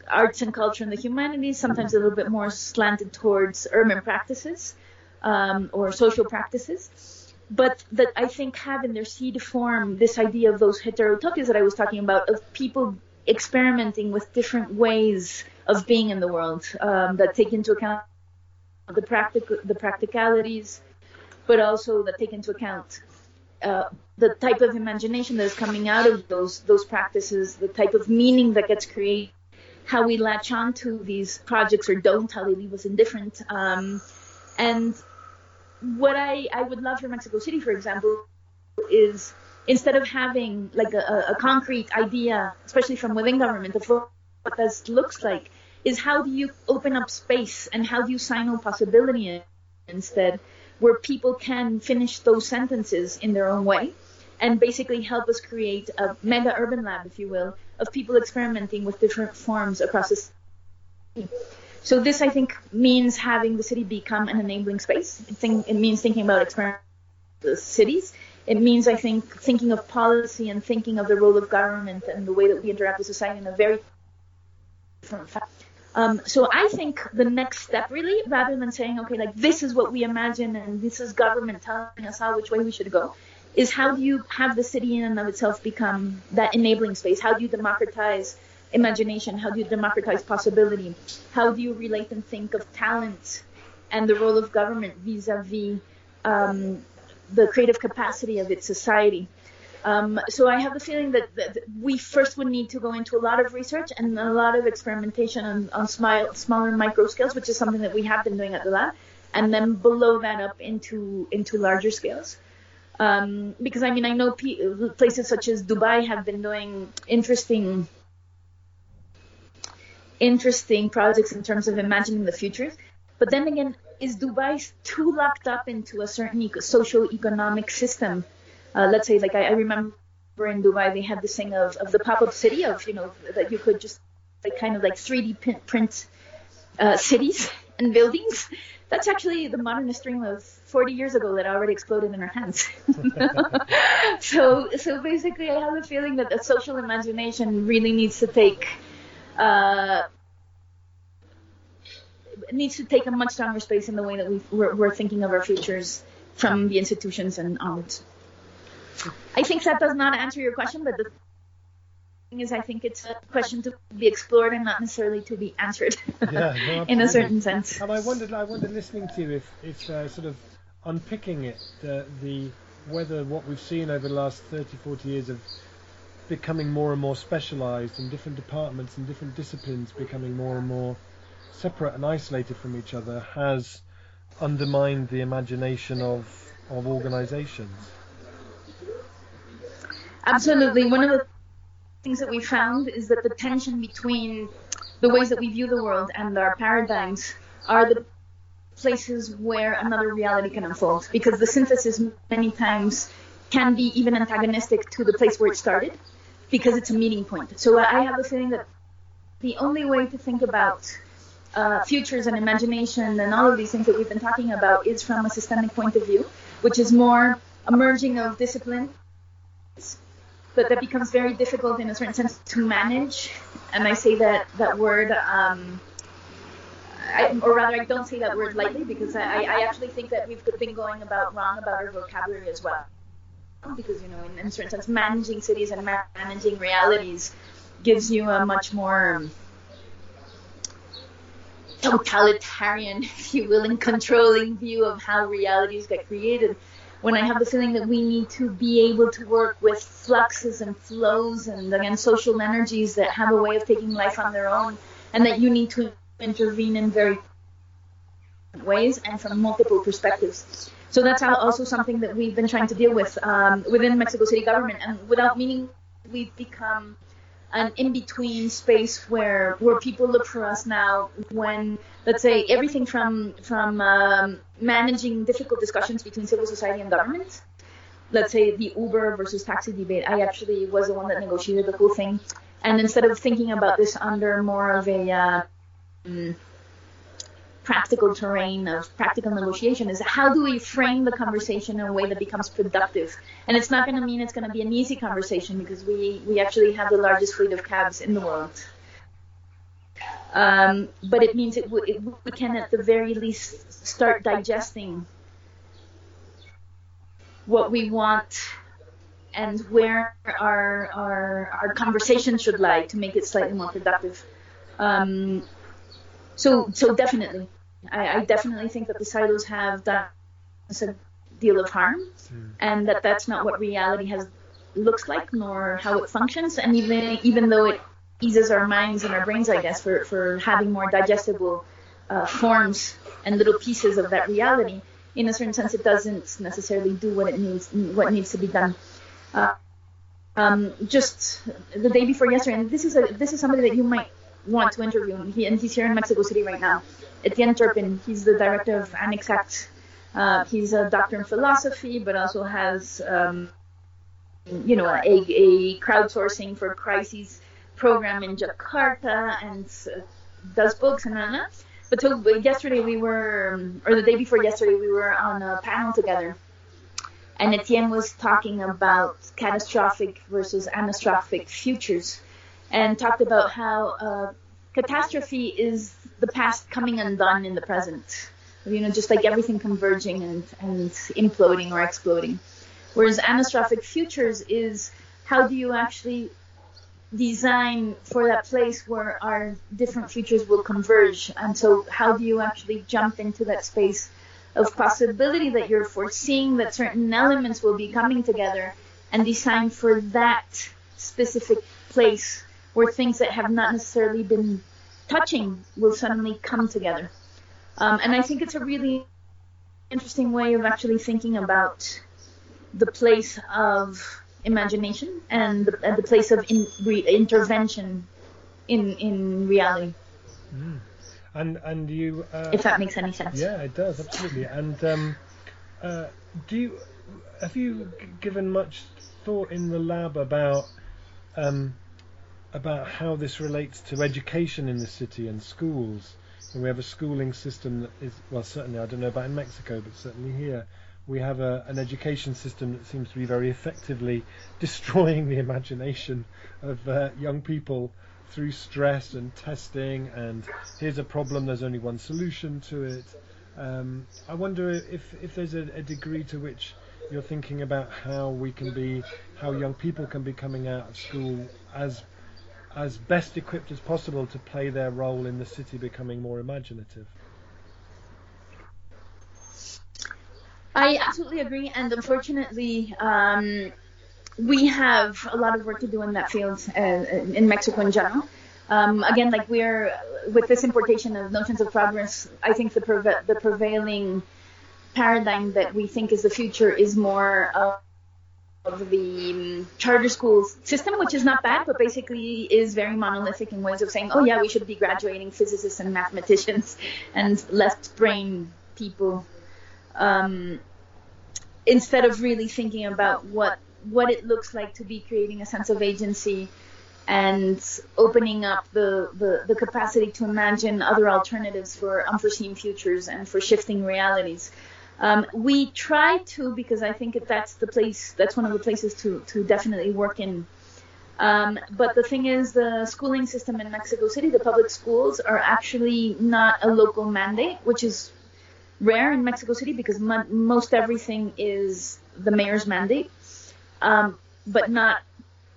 arts and culture and the humanities, sometimes a little bit more slanted towards urban practices um, or social practices but that I think have in their seed form this idea of those heterotopias that I was talking about, of people experimenting with different ways of being in the world um, that take into account the practical the practicalities, but also that take into account uh, the type of imagination that is coming out of those those practices, the type of meaning that gets created, how we latch on to these projects or don't, how they leave us indifferent, um, and what I, I would love for Mexico City, for example, is instead of having like a, a concrete idea, especially from within government, of what this looks like, is how do you open up space and how do you sign possibility instead, where people can finish those sentences in their own way and basically help us create a mega urban lab, if you will, of people experimenting with different forms across the city. So this, I think, means having the city become an enabling space. It, means thinking about experimental cities. It means, I think, thinking of policy and thinking of the role of government and the way that we interact with society in a very different fashion. Um, so I think the next step, really, rather than saying, okay, like this is what we imagine and this is government telling us how which way we should go, is how do you have the city in and of itself become that enabling space? How do you democratize imagination? How do you democratize possibility? How do you relate and think of talent and the role of government vis-a-vis um, the creative capacity of its society? Um, so I have the feeling that, that, we first would need to go into a lot of research and a lot of experimentation on, on small, smaller micro scales, which is something that we have been doing at the lab, and then below that up into into larger scales. Um, because I mean, I know places such as Dubai have been doing interesting interesting projects in terms of imagining the future. But then again, is Dubai too locked up into a certain eco- social economic system? Uh, let's say, like I, I, remember in Dubai, they had this thing of, of the pop-up city of, you know, that you could just like kind of like 3D print uh, cities and buildings That's actually the modernist dream of 40 years ago that already exploded in our hands. so, so basically, I have a feeling that the social imagination really needs to take uh, needs to take a much stronger space in the way that we we're, we're thinking of our futures from the institutions and onwards. I think that does not answer your question, but the thing is, I think it's a question to be explored and not necessarily to be answered Yeah, no, in a certain sense. And I wondered, I wondered, listening to you, if, if uh, sort of unpicking it, the, the whether what we've seen over the last 30, 40 years of becoming more and more specialised and different departments and different disciplines becoming more and more separate and isolated from each other has undermined the imagination of of organisations. Absolutely. One of the things that we found is that the tension between the ways that we view the world and our paradigms are the places where another reality can unfold because the synthesis many times can be even antagonistic to the place where it started because it's a meeting point. So I have a feeling that the only way to think about uh, futures and imagination and all of these things that we've been talking about is from a systemic point of view, which is more a merging of discipline but that becomes very difficult in a certain sense to manage. And I say that that word, um, I, or rather, I don't say that word lightly because I, I actually think that we've been going about wrong about our vocabulary as well. Because you know, in, in a certain sense, managing cities and managing realities gives you a much more totalitarian, if you will, and controlling view of how realities get created when I have the feeling that we need to be able to work with fluxes and flows and again social energies that have a way of taking life on their own and that you need to intervene in very ways and from multiple perspectives. So that's also something that we've been trying to deal with um, within Mexico City government and without meaning we've become an in-between space where where people look for us now when let's say everything from from um, managing difficult discussions between civil society and government let's say the uber versus taxi debate i actually was the one that negotiated the whole thing. And instead of thinking about this under more of a uh, practical terrain of practical negotiation is how do we frame the conversation in a way that becomes productive? And it's not going to mean it's going to be an easy conversation because we we actually have the largest fleet of cabs in the world. Um, but it means it, it we can at the very least start digesting what we want and where our our our conversation should lie to make it slightly more productive. Um, so so definitely I, I definitely think that the silos have done a deal of harm Mm. and that that's not what reality has looks like nor how it functions and even even though it eases our minds and our brains i guess for for having more digestible uh, forms and little pieces of that reality in a certain sense it doesn't necessarily do what it needs what needs to be done uh, um, just the day before yesterday and this is a this is somebody that you might want to interview him. he, and he's here in mexico city right now etienne turpin he's the director of anexact uh, he's a doctor in philosophy, but also has, um, you know, a, a crowdsourcing for crises program in Jakarta and does books and all that. But so yesterday we were, or the day before yesterday, we were on a panel together, and Etienne was talking about catastrophic versus anastrophic futures, and talked about how uh, catastrophe is the past coming undone in the present you know, just like everything converging and, and imploding or exploding. Whereas anastrophic futures is how do you actually design for that place where our different futures will converge? And so, how do you actually jump into that space of possibility that you're foreseeing that certain elements will be coming together and design for that specific place where things that have not necessarily been touching will suddenly come together? Um, and I think it's a really interesting way of actually thinking about the place of imagination and the, uh, the place of in, re, intervention in in reality. Mm. And and you. Uh, if that makes any sense. Yeah, it does absolutely. And um, uh, do you have you given much thought in the lab about um, about how this relates to education in the city and schools? and we have a schooling system that is well certainly I don't know about in Mexico, but certainly here we have a, an education system that seems to be very effectively destroying the imagination of uh, young people through stress and testing and here's a problem there's only one solution to it um, I wonder if if there's a, a, degree to which you're thinking about how we can be how young people can be coming out of school as as best equipped as possible to play their role in the city becoming more imaginative I absolutely agree, and unfortunately, um, we have a lot of work to do in that field uh, in Mexico in general. Um, again, like we're with this importation of notions of progress, I think the the prevailing paradigm that we think is the future is more of, the um, charter schools system, which is not bad, but basically is very monolithic in ways of saying, oh yeah, we should be graduating physicists and mathematicians and left brain people um, instead of really thinking about what what it looks like to be creating a sense of agency and opening up the, the, the capacity to imagine other alternatives for unforeseen futures and for shifting realities. Um, we try to because I think that's the place that's one of the places to, to definitely work in. Um, but the thing is, the schooling system in Mexico City, the public schools, are actually not a local mandate, which is rare in Mexico City because mo- most everything is the mayor's mandate, um, but not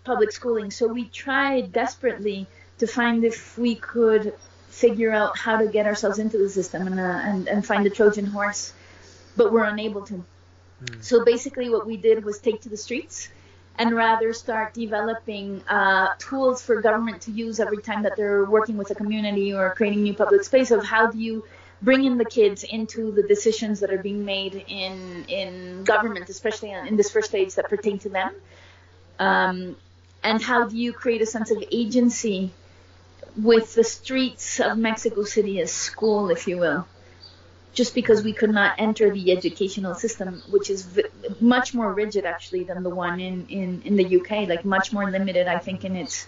public schooling. So we tried desperately to find if we could figure out how to get ourselves into the system and, uh, and, and find the Trojan horse, but we're unable to. Mm. So basically, what we did was take to the streets and rather start developing uh, tools for government to use every time that they're working with a community or creating new public space of how do you bring in the kids into the decisions that are being made in in government, especially in this first stage that pertain to them. Um, and how do you create a sense of agency with the streets of Mexico City as school, if you will? Just because we could not enter the educational system, which is v- much more rigid actually than the one in, in, in the UK, like much more limited, I think, in its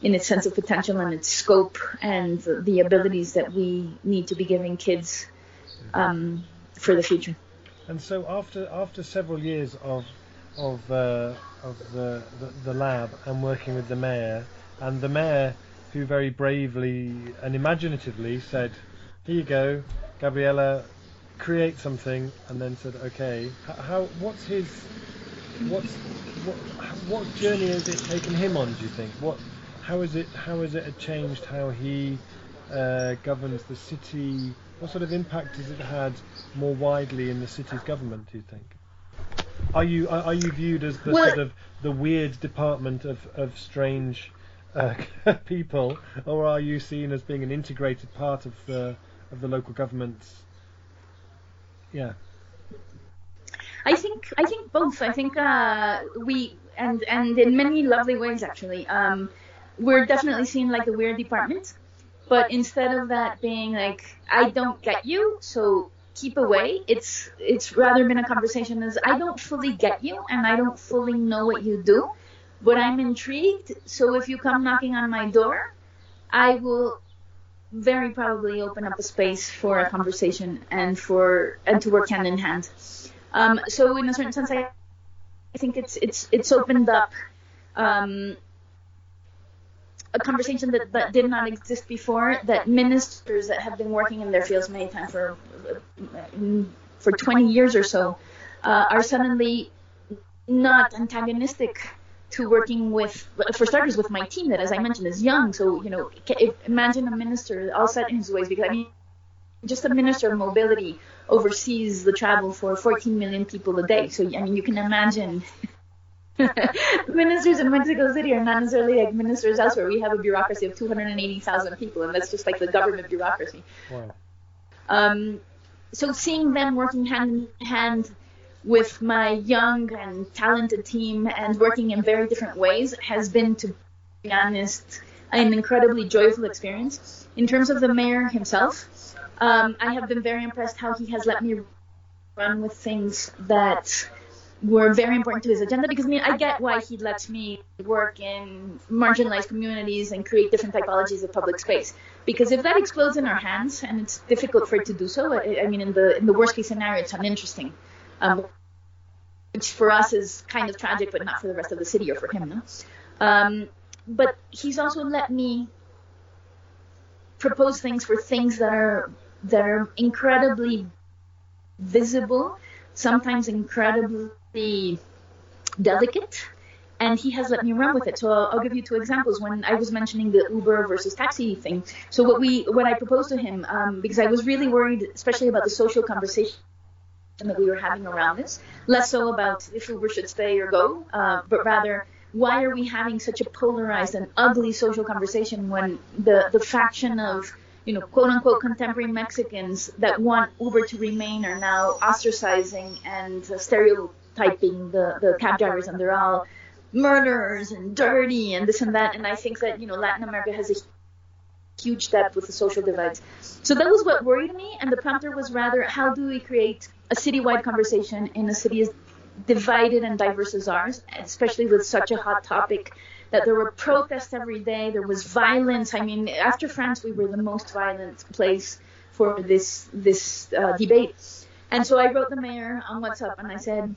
in its sense of potential and its scope and the abilities that we need to be giving kids um, for the future. And so after after several years of of uh, of the, the, the lab and working with the mayor and the mayor who very bravely and imaginatively said, "Here you go, Gabriella, create something," and then said, "Okay, how what's his what's what what journey has it taken him on? Do you think what how is it how has it changed how he uh, governs the city? What sort of impact has it had more widely in the city's government? Do you think? Are you are, are you viewed as the well, sort of the weird department of of strange uh, people, or are you seen as being an integrated part of the of the local governments? Yeah. I think I think both. I think uh, we and and in many lovely ways actually. Um, we're definitely seen like a weird department. But instead of that being like, I don't get you, so keep away, it's it's rather been a conversation as I don't fully get you and I don't fully know what you do, but I'm intrigued. So if you come knocking on my door, I will very probably open up a space for a conversation and for and to work hand in hand. Um, so in a certain sense, I, I think it's it's it's opened up um, a conversation that, that did not exist before that ministers that have been working in their fields many times for for 20 years or so uh, are suddenly not antagonistic to working with, for starters, with my team that, as I mentioned, is young. So, you know, imagine a minister all set in his ways because I mean, just a minister of mobility oversees the travel for 14 million people a day. So, I mean, you can imagine ministers in Mexico City are not necessarily like ministers elsewhere. We have a bureaucracy of 280,000 people, and that's just like the government bureaucracy. Wow. Um, so seeing them working hand in hand with my young and talented team and working in very different ways has been, to be honest, an incredibly joyful experience. In terms of the mayor himself, um, I have been very impressed how he has let me run with things that were very important to his agenda because I mean I get why he lets me work in marginalized communities and create different typologies of public space because if that explodes in our hands and it's difficult for it to do so I, I mean in the in the worst case scenario it's uninteresting um, which for us is kind of tragic but not for the rest of the city or for him no? um, but he's also let me propose things for things that are that are incredibly visible sometimes incredibly delicate and he has let me run with it. So I'll, I'll, give you two examples. When I was mentioning the Uber versus taxi thing, so what we when I proposed to him, um, because I was really worried, especially about the social conversation that we were having around this, less so about if Uber should stay or go, uh, but rather why are we having such a polarized and ugly social conversation when the the faction of you know, quote unquote contemporary Mexicans that want Uber to remain are now ostracizing and uh, stereotyping the, the cab drivers, and they're all murderers and dirty and this and that. And I think that, you know, Latin America has a huge depth with the social divides. So that was what worried me. And the prompter was rather, how do we create a citywide conversation in a city as divided and diverse as ours, especially with such a hot topic that there were protests every day. There was violence. I mean, after France, we were the most violent place for this this uh, debate. And so I wrote the mayor on WhatsApp and I said,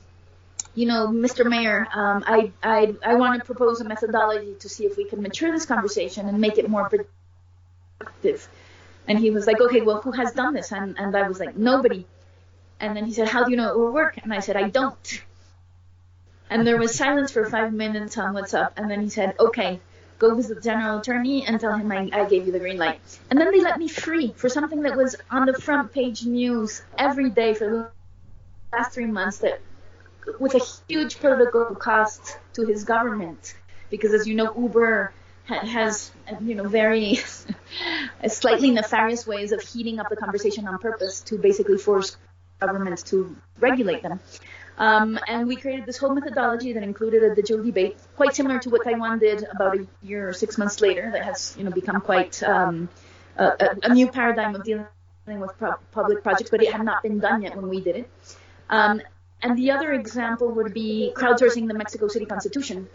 you know, Mr. Mayor, um, I I I want to propose a methodology to see if we can mature this conversation and make it more productive. And he was like, okay, well, who has done this? And and I was like, nobody. And then he said, how do you know it will work? And I said, I don't. And there was silence for five minutes on WhatsApp. And then he said, okay, go visit the general attorney and tell him I, I gave you the green light. And then they let me free for something that was on the front page news every day for the last three months that with a huge political cost to his government. Because as you know, Uber has you know very slightly nefarious ways of heating up the conversation on purpose to basically force governments to regulate them. Um, and we created this whole methodology that included a digital debate, quite similar to what Taiwan did about a year or six months later. That has, you know, become quite um, a, a, new paradigm of dealing with pro- public projects, but it had not been done yet when we did it. Um, and the other example would be crowdsourcing the Mexico City Constitution,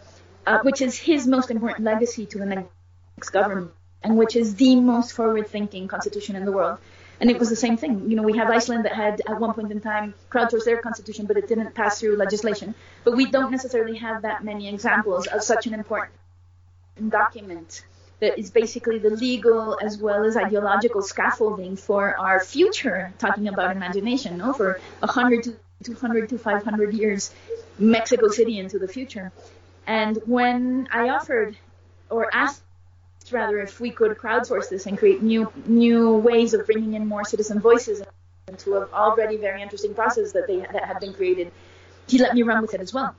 uh, which is his most important legacy to the next government, and which is the most forward-thinking constitution in the world. And it was the same thing. You know, we have Iceland that had at one point in time crowdsourced their constitution, but it didn't pass through legislation. But we don't necessarily have that many examples of such an important document that is basically the legal as well as ideological scaffolding for our future, talking about imagination, no? for 100 to 200 to 500 years, Mexico City into the future. And when I offered or asked rather if we could crowdsource this and create new new ways of bringing in more citizen voices into an already very interesting process that they that had been created. He let me run with it as well.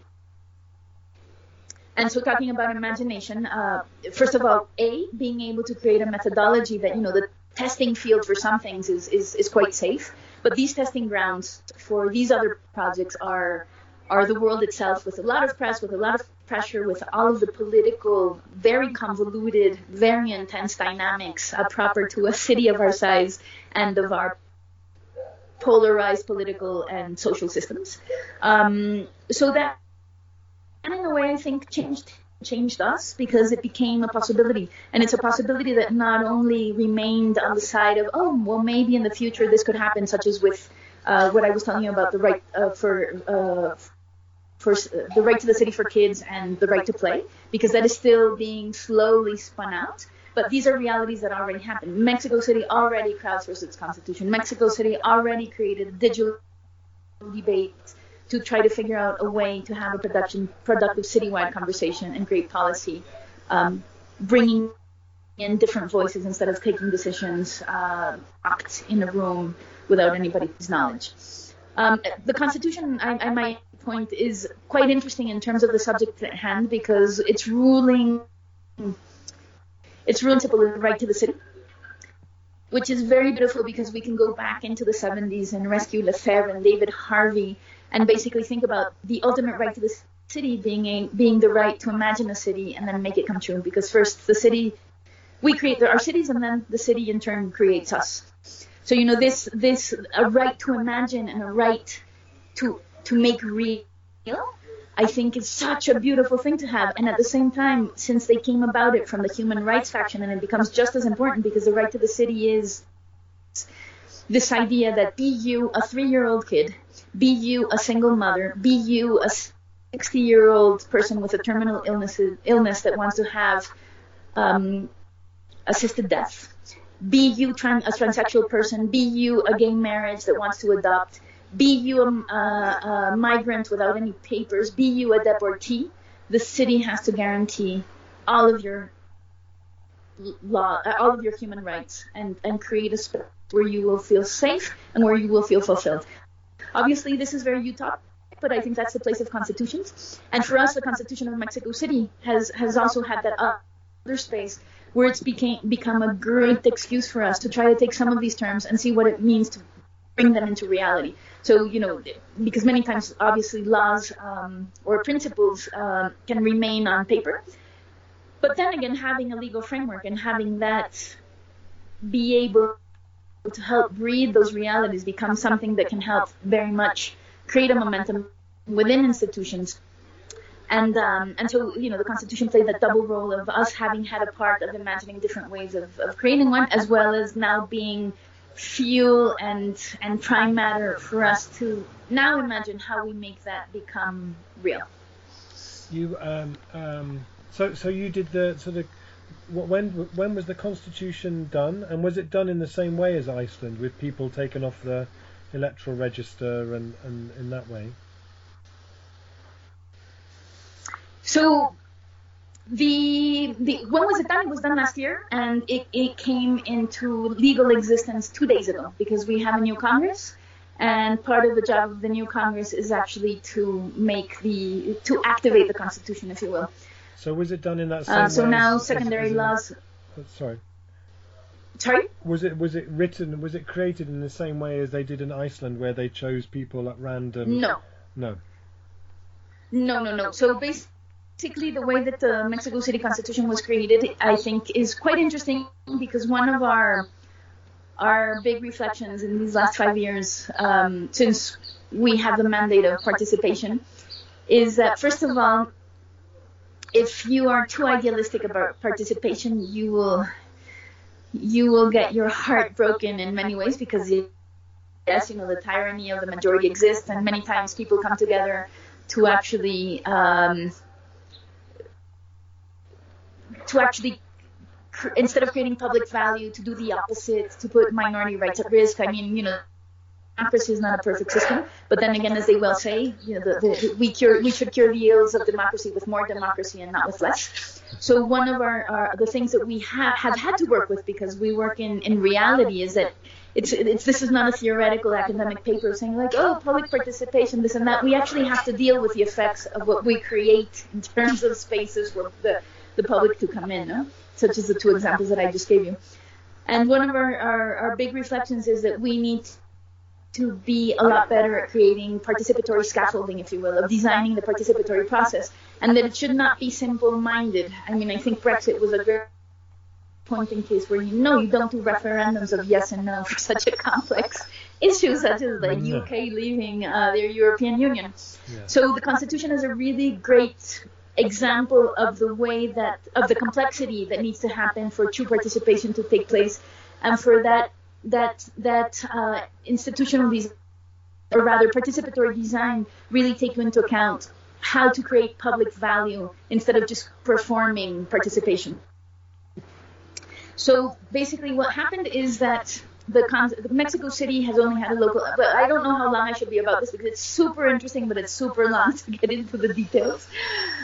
And so, talking about imagination, uh, first of all, a being able to create a methodology that you know the testing field for some things is is, is quite safe, but these testing grounds for these other projects are are the world itself with a lot of press, with a lot of pressure, with all of the political, very convoluted, very intense dynamics uh, proper to a city of our size and of our polarized political and social systems. Um, so that, and in a way, I think changed changed us because it became a possibility, and it's a possibility that not only remained on the side of oh well maybe in the future this could happen, such as with uh, what I was telling you about the right uh, for uh, for the right to the city for kids and the right to play, because that is still being slowly spun out. But these are realities that already happen. Mexico City already crowdsourced its constitution. Mexico City already created a digital debate to try to figure out a way to have a production, productive citywide conversation and create policy, um, bringing in different voices instead of taking decisions uh, in a room without anybody's knowledge. Um, the Constitution, I, I might point is quite interesting in terms of the subject at hand because it's ruling it's ruling the right to the city, which is very beautiful because we can go back into the 70s and rescue Lefebvre and David Harvey and basically think about the ultimate right to the city being a, being the right to imagine a city and then make it come true. Because first the city, we create our cities and then the city in turn creates us. So you know this this a right to imagine and a right to to make real I think is such a beautiful thing to have. And at the same time, since they came about it from the human rights faction, and it becomes just as important because the right to the city is this idea that be you a three year old kid, be you a single mother, be you a 60 year old person with a terminal illness, illness that wants to have um, assisted death, be you trans, a transsexual person, be you a gay marriage that wants to adopt, be you a, a, a migrant without any papers, be you a deportee, the city has to guarantee all of your law, uh, all of your human rights, and and create a space where you will feel safe and where you will feel fulfilled. Obviously, this is very utopic, but I think that's the place of constitutions. And for us, the Constitution of Mexico City has has also had that other space where it's became become a great excuse for us to try to take some of these terms and see what it means to bring them into reality. So, you know, because many times, obviously, laws um, or principles uh, can remain on paper. But then again, having a legal framework and having that be able to help breed those realities becomes something that can help very much create a momentum within institutions. And um, and so you know the Constitution played that double role of us having had a part of imagining different ways of, of creating one, as well as now being fuel and and prime matter for us to now imagine how we make that become real. You um, um, so so you did the so the when when was the constitution done and was it done in the same way as Iceland with people taken off the electoral register and, and in that way? So the the when was it done? It was done last year, and it, it came into legal existence two days ago because we have a new Congress, and part of the job of the new Congress is actually to make the to activate the Constitution, if you will. So was it done in that uh, same uh, so now secondary laws. Oh, sorry. Sorry. Was it was it written? Was it created in the same way as they did in Iceland, where they chose people at random? No. No. No, no, no. So basically basically the way that the Mexico City Constitution was created, I think, is quite interesting because one of our our big reflections in these last five years, um, since we have the mandate of participation, is that first of all, if you are too idealistic about participation, you will you will get your heart broken in many ways because yes, you know the tyranny of the majority exists, and many times people come together to actually um, to actually instead of creating public value to do the opposite to put minority rights at risk. I mean you know democracy is not a perfect system but then again as they well say you know the, the, we cure we should cure the ills of democracy with more democracy and not with less. So one of our, our the things that we have have had to work with because we work in in reality is that it's, it's this is not a theoretical academic paper saying like oh public participation this and that. We actually have to deal with the effects of what we create in terms of spaces where the the public to come in, no? such as the two examples that I just gave you. And one of our, our, our big reflections is that we need to be a lot better at creating participatory scaffolding, if you will, of designing the participatory process, and that it should not be simple-minded. I mean, I think Brexit was a very pointing case where you know you don't do referendums of yes and no for such a complex issue such as the UK leaving uh, their European Union. Yeah. So the Constitution is a really great example of the way that of the complexity that needs to happen for true participation to take place, and for that that that uh, institutional design, or rather participatory design, really take into account how to create public value instead of just performing participation. So basically, what happened is that the, con- Mexico City has only had a local, but I don't know how long I should be about this because it's super interesting, but it's super long to get into the details.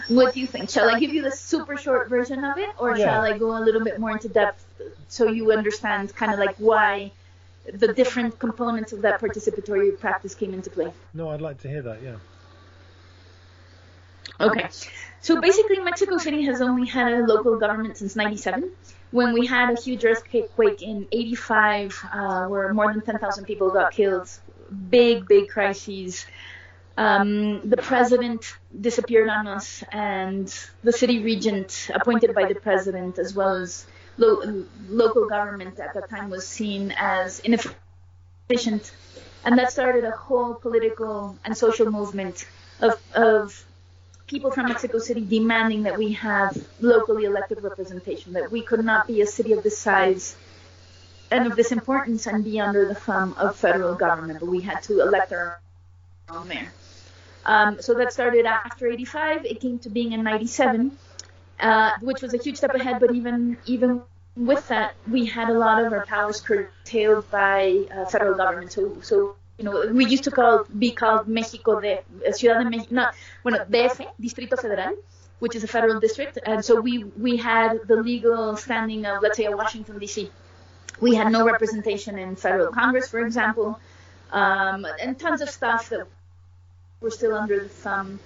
What do you think? Shall I give you the super short version of it, or yeah. shall I go a little bit more into depth so you understand kind of like why the different components of that participatory practice came into play? No, I'd like to hear that. Yeah. Okay. So basically, Mexico City has only had a local government since 97 when we had a huge earthquake in 85 uh, where more than 10,000 people got killed, big, big crises. Um, the president disappeared on us, and the city regent, appointed by the president, as well as lo- local government at that time, was seen as inefficient. And that started a whole political and social movement of, of people from Mexico City demanding that we have locally elected representation, that we could not be a city of this size and of this importance and be under the thumb of federal government, but we had to elect our own mayor. Um, so that started after 85. It came to being in 97, uh, which was a huge step ahead. But even even with that, we had a lot of our powers curtailed by uh, federal government. So so you know we used to call be called Mexico de Ciudad de México, not bueno DF Distrito Federal, which is a federal district. And so we we had the legal standing of let's say Washington D.C. We had no representation in federal Congress, for example, um, and tons of stuff that we're still under the thumb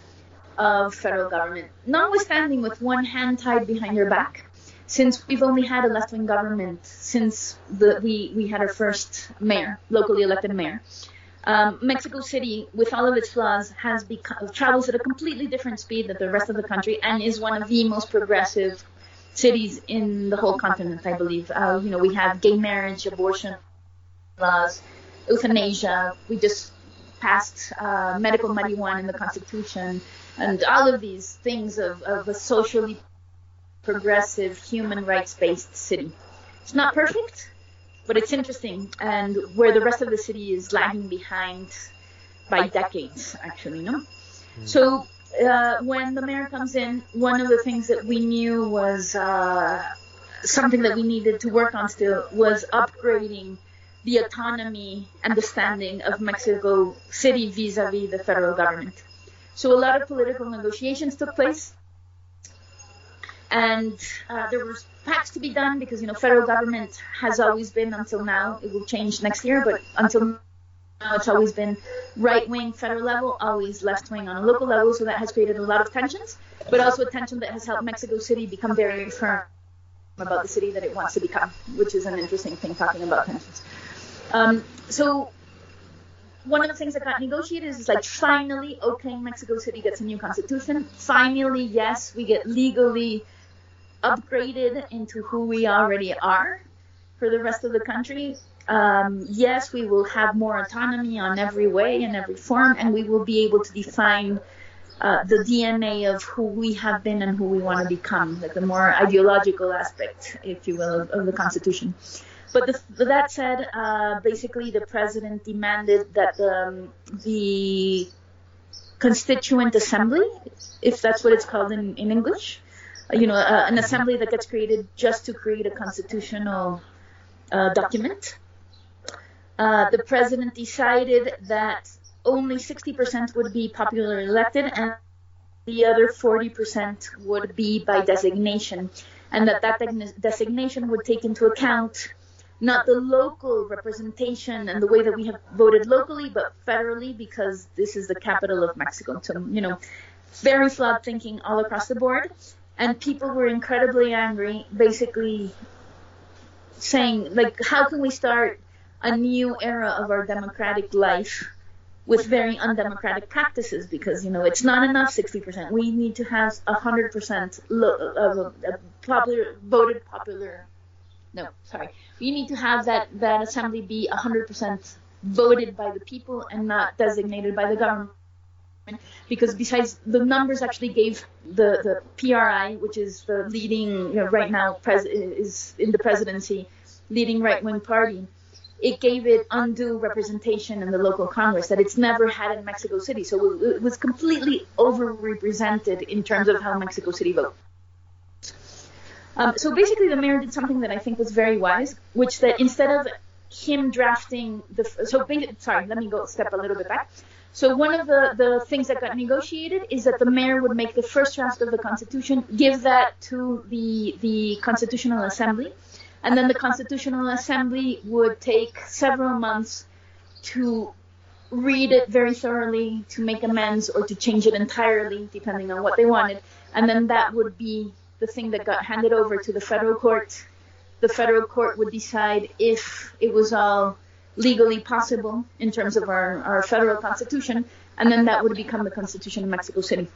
of federal government. Notwithstanding with one hand tied behind your back, since we've only had a left-wing government since the, we, we had our first mayor, locally elected mayor. Um, Mexico City, with all of its flaws, has become, travels at a completely different speed than the rest of the country and is one of the most progressive cities in the whole continent, I believe. Uh, you know, we have gay marriage, abortion laws, euthanasia. We just passed uh, medical marijuana in the Constitution, and all of these things of, of a socially progressive, human rights-based city. It's not perfect, but it's interesting, and where the rest of the city is lagging behind by decades, actually, no? Mm. So uh, when the mayor comes in, one of the things that we knew was uh, something that we needed to work on still was upgrading the autonomy understanding of Mexico City vis-a-vis the federal government. So a lot of political negotiations took place, and uh, there were pacts to be done because you know federal government has always been until now. It will change next year, but until now it's always been right-wing federal level, always left-wing on a local level. So that has created a lot of tensions, but also a tension that has helped Mexico City become very firm about the city that it wants to become, which is an interesting thing talking about tensions. Um, so one of the things that got negotiated is like finally, okay, Mexico City gets a new constitution. Finally, yes, we get legally upgraded into who we already are for the rest of the country. Um, yes, we will have more autonomy on every way and every form, and we will be able to define uh, the DNA of who we have been and who we want to become, like the more ideological aspect, if you will, of, of the Constitution. But the, that said, uh, basically the president demanded that um, the constituent assembly, if that's what it's called in, in English, you know, uh, an assembly that gets created just to create a constitutional uh, document. Uh, the president decided that only 60% would be popularly elected and the other 40% would be by designation, and that that designation would take into account not the local representation and the way that we have voted locally, but federally because this is the capital of Mexico. So, you know, very flawed thinking all across the board. And people were incredibly angry, basically saying, like, how can we start a new era of our democratic life with very undemocratic practices? Because, you know, it's not enough 60%. We need to have 100% lo- popular, voted popular no, sorry. We need to have that, that assembly be 100% voted by the people and not designated by the government. Because besides, the numbers actually gave the, the PRI, which is the leading, you know, right now pres- is in the presidency, leading right wing party, it gave it undue representation in the local Congress that it's never had in Mexico City. So it was completely overrepresented in terms of how Mexico City votes. Um, so basically, the mayor did something that I think was very wise, which that instead of him drafting the so sorry, let me go step a little bit back. So one of the, the things that got negotiated is that the mayor would make the first draft of the constitution, give that to the the constitutional assembly, and then the constitutional assembly would take several months to read it very thoroughly, to make amends or to change it entirely, depending on what they wanted, and then that would be the thing that got handed over to the federal court. The federal court would decide if it was all legally possible in terms of our, our federal constitution, and then that would become the Constitution of Mexico City.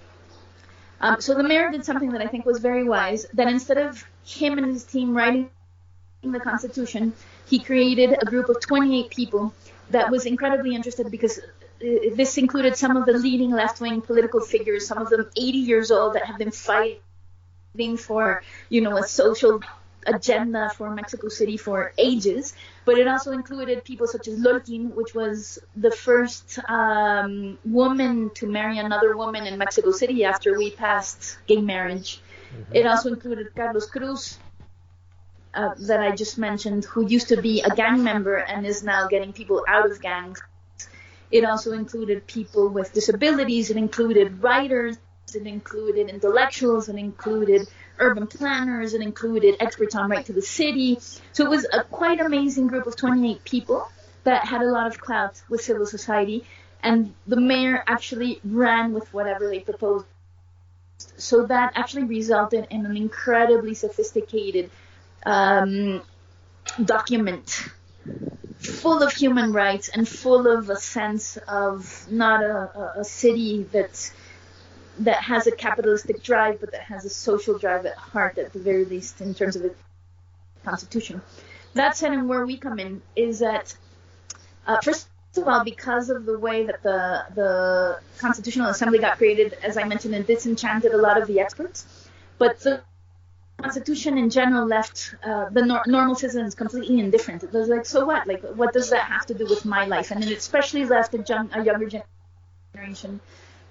Um, so the mayor did something that I think was very wise. That instead of him and his team writing the Constitution, he created a group of 28 people that was incredibly interested because uh, this included some of the leading left-wing political figures, some of them 80 years old that have been fighting for, you know, a social agenda for Mexico City for ages, but it also included people such as Lol Kin, which was the first um, woman to marry another woman in Mexico City after we passed gay marriage. Mm-hmm. It also included Carlos Cruz, uh, that I just mentioned, who used to be a gang member and is now getting people out of gangs. It also included people with disabilities. It included writers. It included intellectuals. It included urban planners. It included experts on right to the city. So it was a quite amazing group of 28 people that had a lot of clout with civil society. And the mayor actually ran with whatever they proposed. So that actually resulted in an incredibly sophisticated um, document full of human rights and full of a sense of not a, a, city that that has a capitalistic drive, but that has a social drive at heart, at the very least, in terms of the constitution. That said, and where we come in is that uh, first of all, because of the way that the the Constitutional Assembly got created, as I mentioned, it disenchanted a lot of the experts. But the Constitution in general left uh, the nor- normal citizens completely indifferent. It was like, so what? Like, what does that have to do with my life? And it especially left a, a younger generation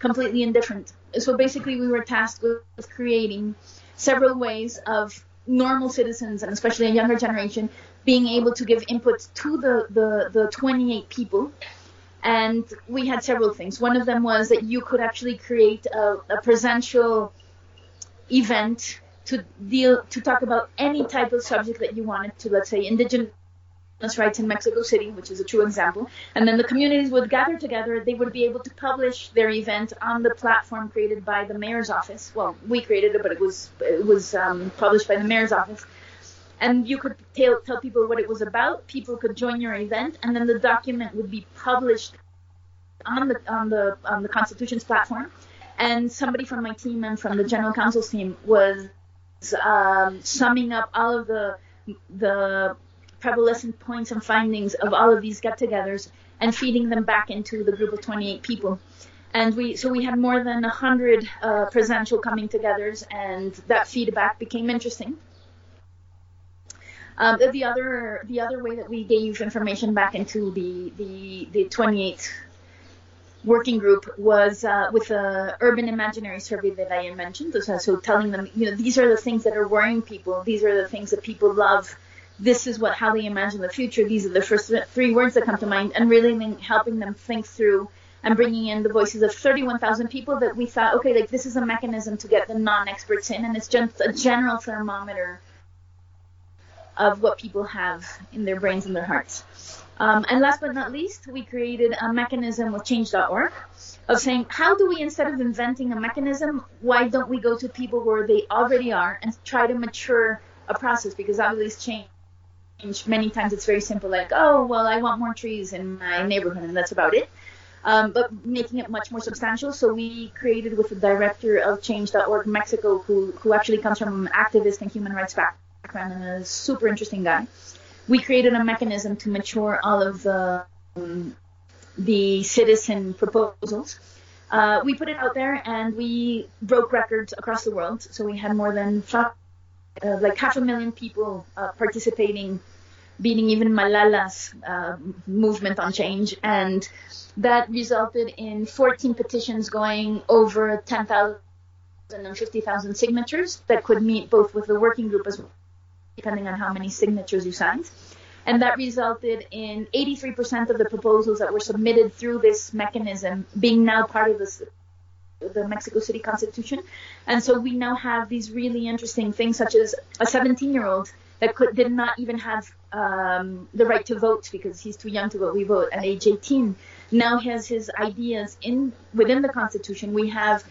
completely indifferent. So basically, we were tasked with, creating several ways of normal citizens, and especially a younger generation, being able to give input to the, the, the 28 people. And we had several things. One of them was that you could actually create a, a presential event to deal to talk about any type of subject that you wanted to, let's say indigenous rights in Mexico City, which is a true example, and then the communities would gather together. They would be able to publish their event on the platform created by the mayor's office. Well, we created it, but it was it was um, published by the mayor's office. And you could tell, tell people what it was about. People could join your event, and then the document would be published on the on the on the Constitution's platform. And somebody from my team and from the general counsel's team was um, summing up all of the the prevalent points and findings of all of these get-togethers and feeding them back into the group of 28 people. And we so we had more than 100 uh, presential coming togethers, and that feedback became interesting. Um, the other the other way that we gave information back into the the the 28 working group was uh, with a urban imaginary survey that I mentioned. So, so telling them, you know, these are the things that are worrying people. These are the things that people love. This is what how they imagine the future. These are the first three words that come to mind, and really helping them think through and bringing in the voices of 31,000 people that we thought, okay, like this is a mechanism to get the non-experts in, and it's just a general thermometer of what people have in their brains and their hearts. Um, and last but not least, we created a mechanism with change.org of saying, how do we, instead of inventing a mechanism, why don't we go to people where they already are and try to mature a process? Because obviously change, many times it's very simple, like, oh, well, I want more trees in my neighborhood, and that's about it. Um, but making it much more substantial. So we created with the director of Change.org Mexico, who, who actually comes from an activist and human rights background and a super interesting guy we created a mechanism to mature all of the um, the citizen proposals. Uh, we put it out there and we broke records across the world. So we had more than five, uh, like half a million people uh, participating, beating even Malala's uh, movement on change, and that resulted in 14 petitions going over 10,000 and 50,000 signatures that could meet both with the working group as well depending on how many signatures you signed. And that resulted in 83% of the proposals that were submitted through this mechanism being now part of this, the Mexico City Constitution. And so we now have these really interesting things, such as a 17 year old that could, did not even have um, the right to vote because he's too young to vote. We vote at age 18. Now has his ideas in within the Constitution. We have,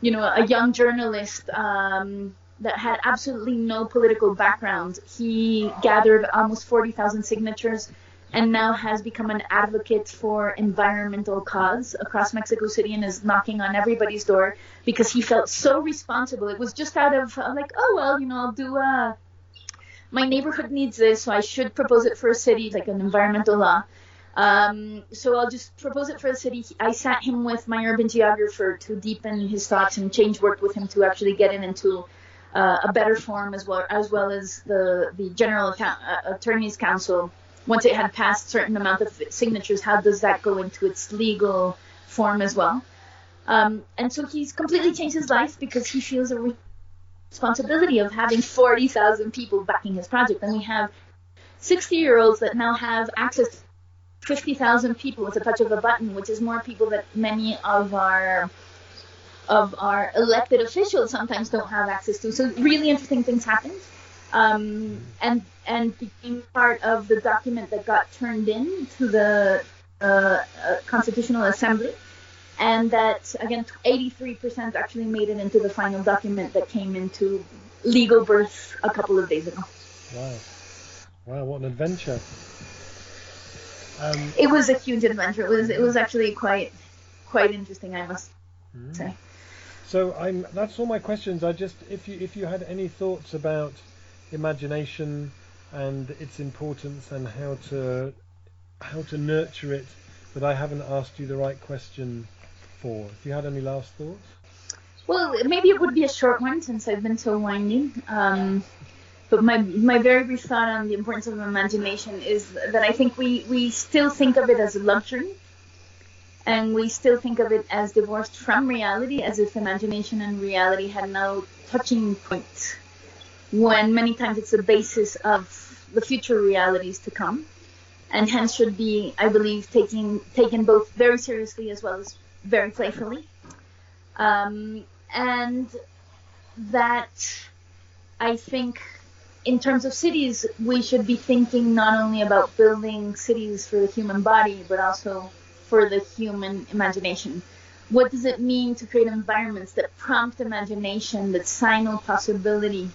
you know, a young journalist. Um, that had absolutely no political background. He gathered almost 40,000 signatures and now has become an advocate for environmental cause across Mexico City and is knocking on everybody's door because he felt so responsible. It was just out of uh, like, oh well, you know, I'll do uh, my neighborhood needs this, so I should propose it for a city like an environmental law. Um, so I'll just propose it for the city. I sat him with my urban geographer to deepen his thoughts and change work with him to actually get it into uh, a better form as well as well as the the general account, uh, attorneys council. Once it had passed certain amount of signatures, how does that go into its legal form as well? Um, and so he's completely changed his life because he feels a responsibility of having 40,000 people backing his project. And we have 60 year olds that now have access to 50,000 people with a touch of a button, which is more people that many of our of our elected officials sometimes don't have access to. So really interesting things happened. Um, and and became part of the document that got turned in to the uh, uh, Constitutional Assembly and that again 83% actually made it into the final document that came into legal birth a couple of days ago. Wow, wow, what an adventure! Um, it was a huge adventure. It was it was actually quite quite interesting, I must mm. say. So I'm that's all my questions. I just if you if you had any thoughts about imagination and its importance and how to how to nurture it that I haven't asked you the right question for. If you had any last thoughts? Well, maybe it would be a short one since I've been so winding. Um, but my my very brief thought on the importance of imagination is that I think we we still think of it as a luxury, and we still think of it as divorced from reality, as if imagination and reality had no touching point. When many times it's the basis of the future realities to come, and hence should be, I believe, taking taken both very seriously as well as very playfully. Um, and that I think in terms of cities, we should be thinking not only about building cities for the human body, but also for the human imagination. What does it mean to create environments that prompt imagination, that signal possibility,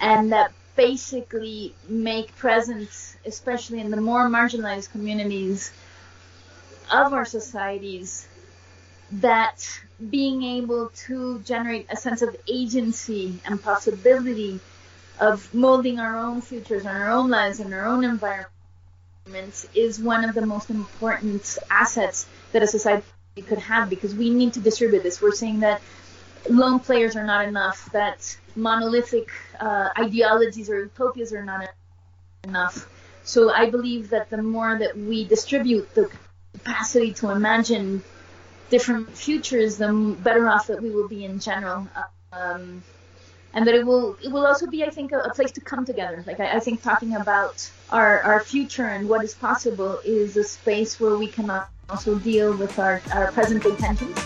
and that basically make presence, especially in the more marginalized communities of our societies, that being able to generate a sense of agency and possibility of molding our own futures and our own lives and our own environments is one of the most important assets that a society could have because we need to distribute this. We're saying that lone players are not enough, that monolithic uh, ideologies or utopias are not enough. So I believe that the more that we distribute the capacity to imagine different futures, the better off that we will be in general. Um, and that it will it will also be, I think, a, a place to come together. Like I, I, think talking about our our future and what is possible is a space where we can also deal with our, our present day tensions.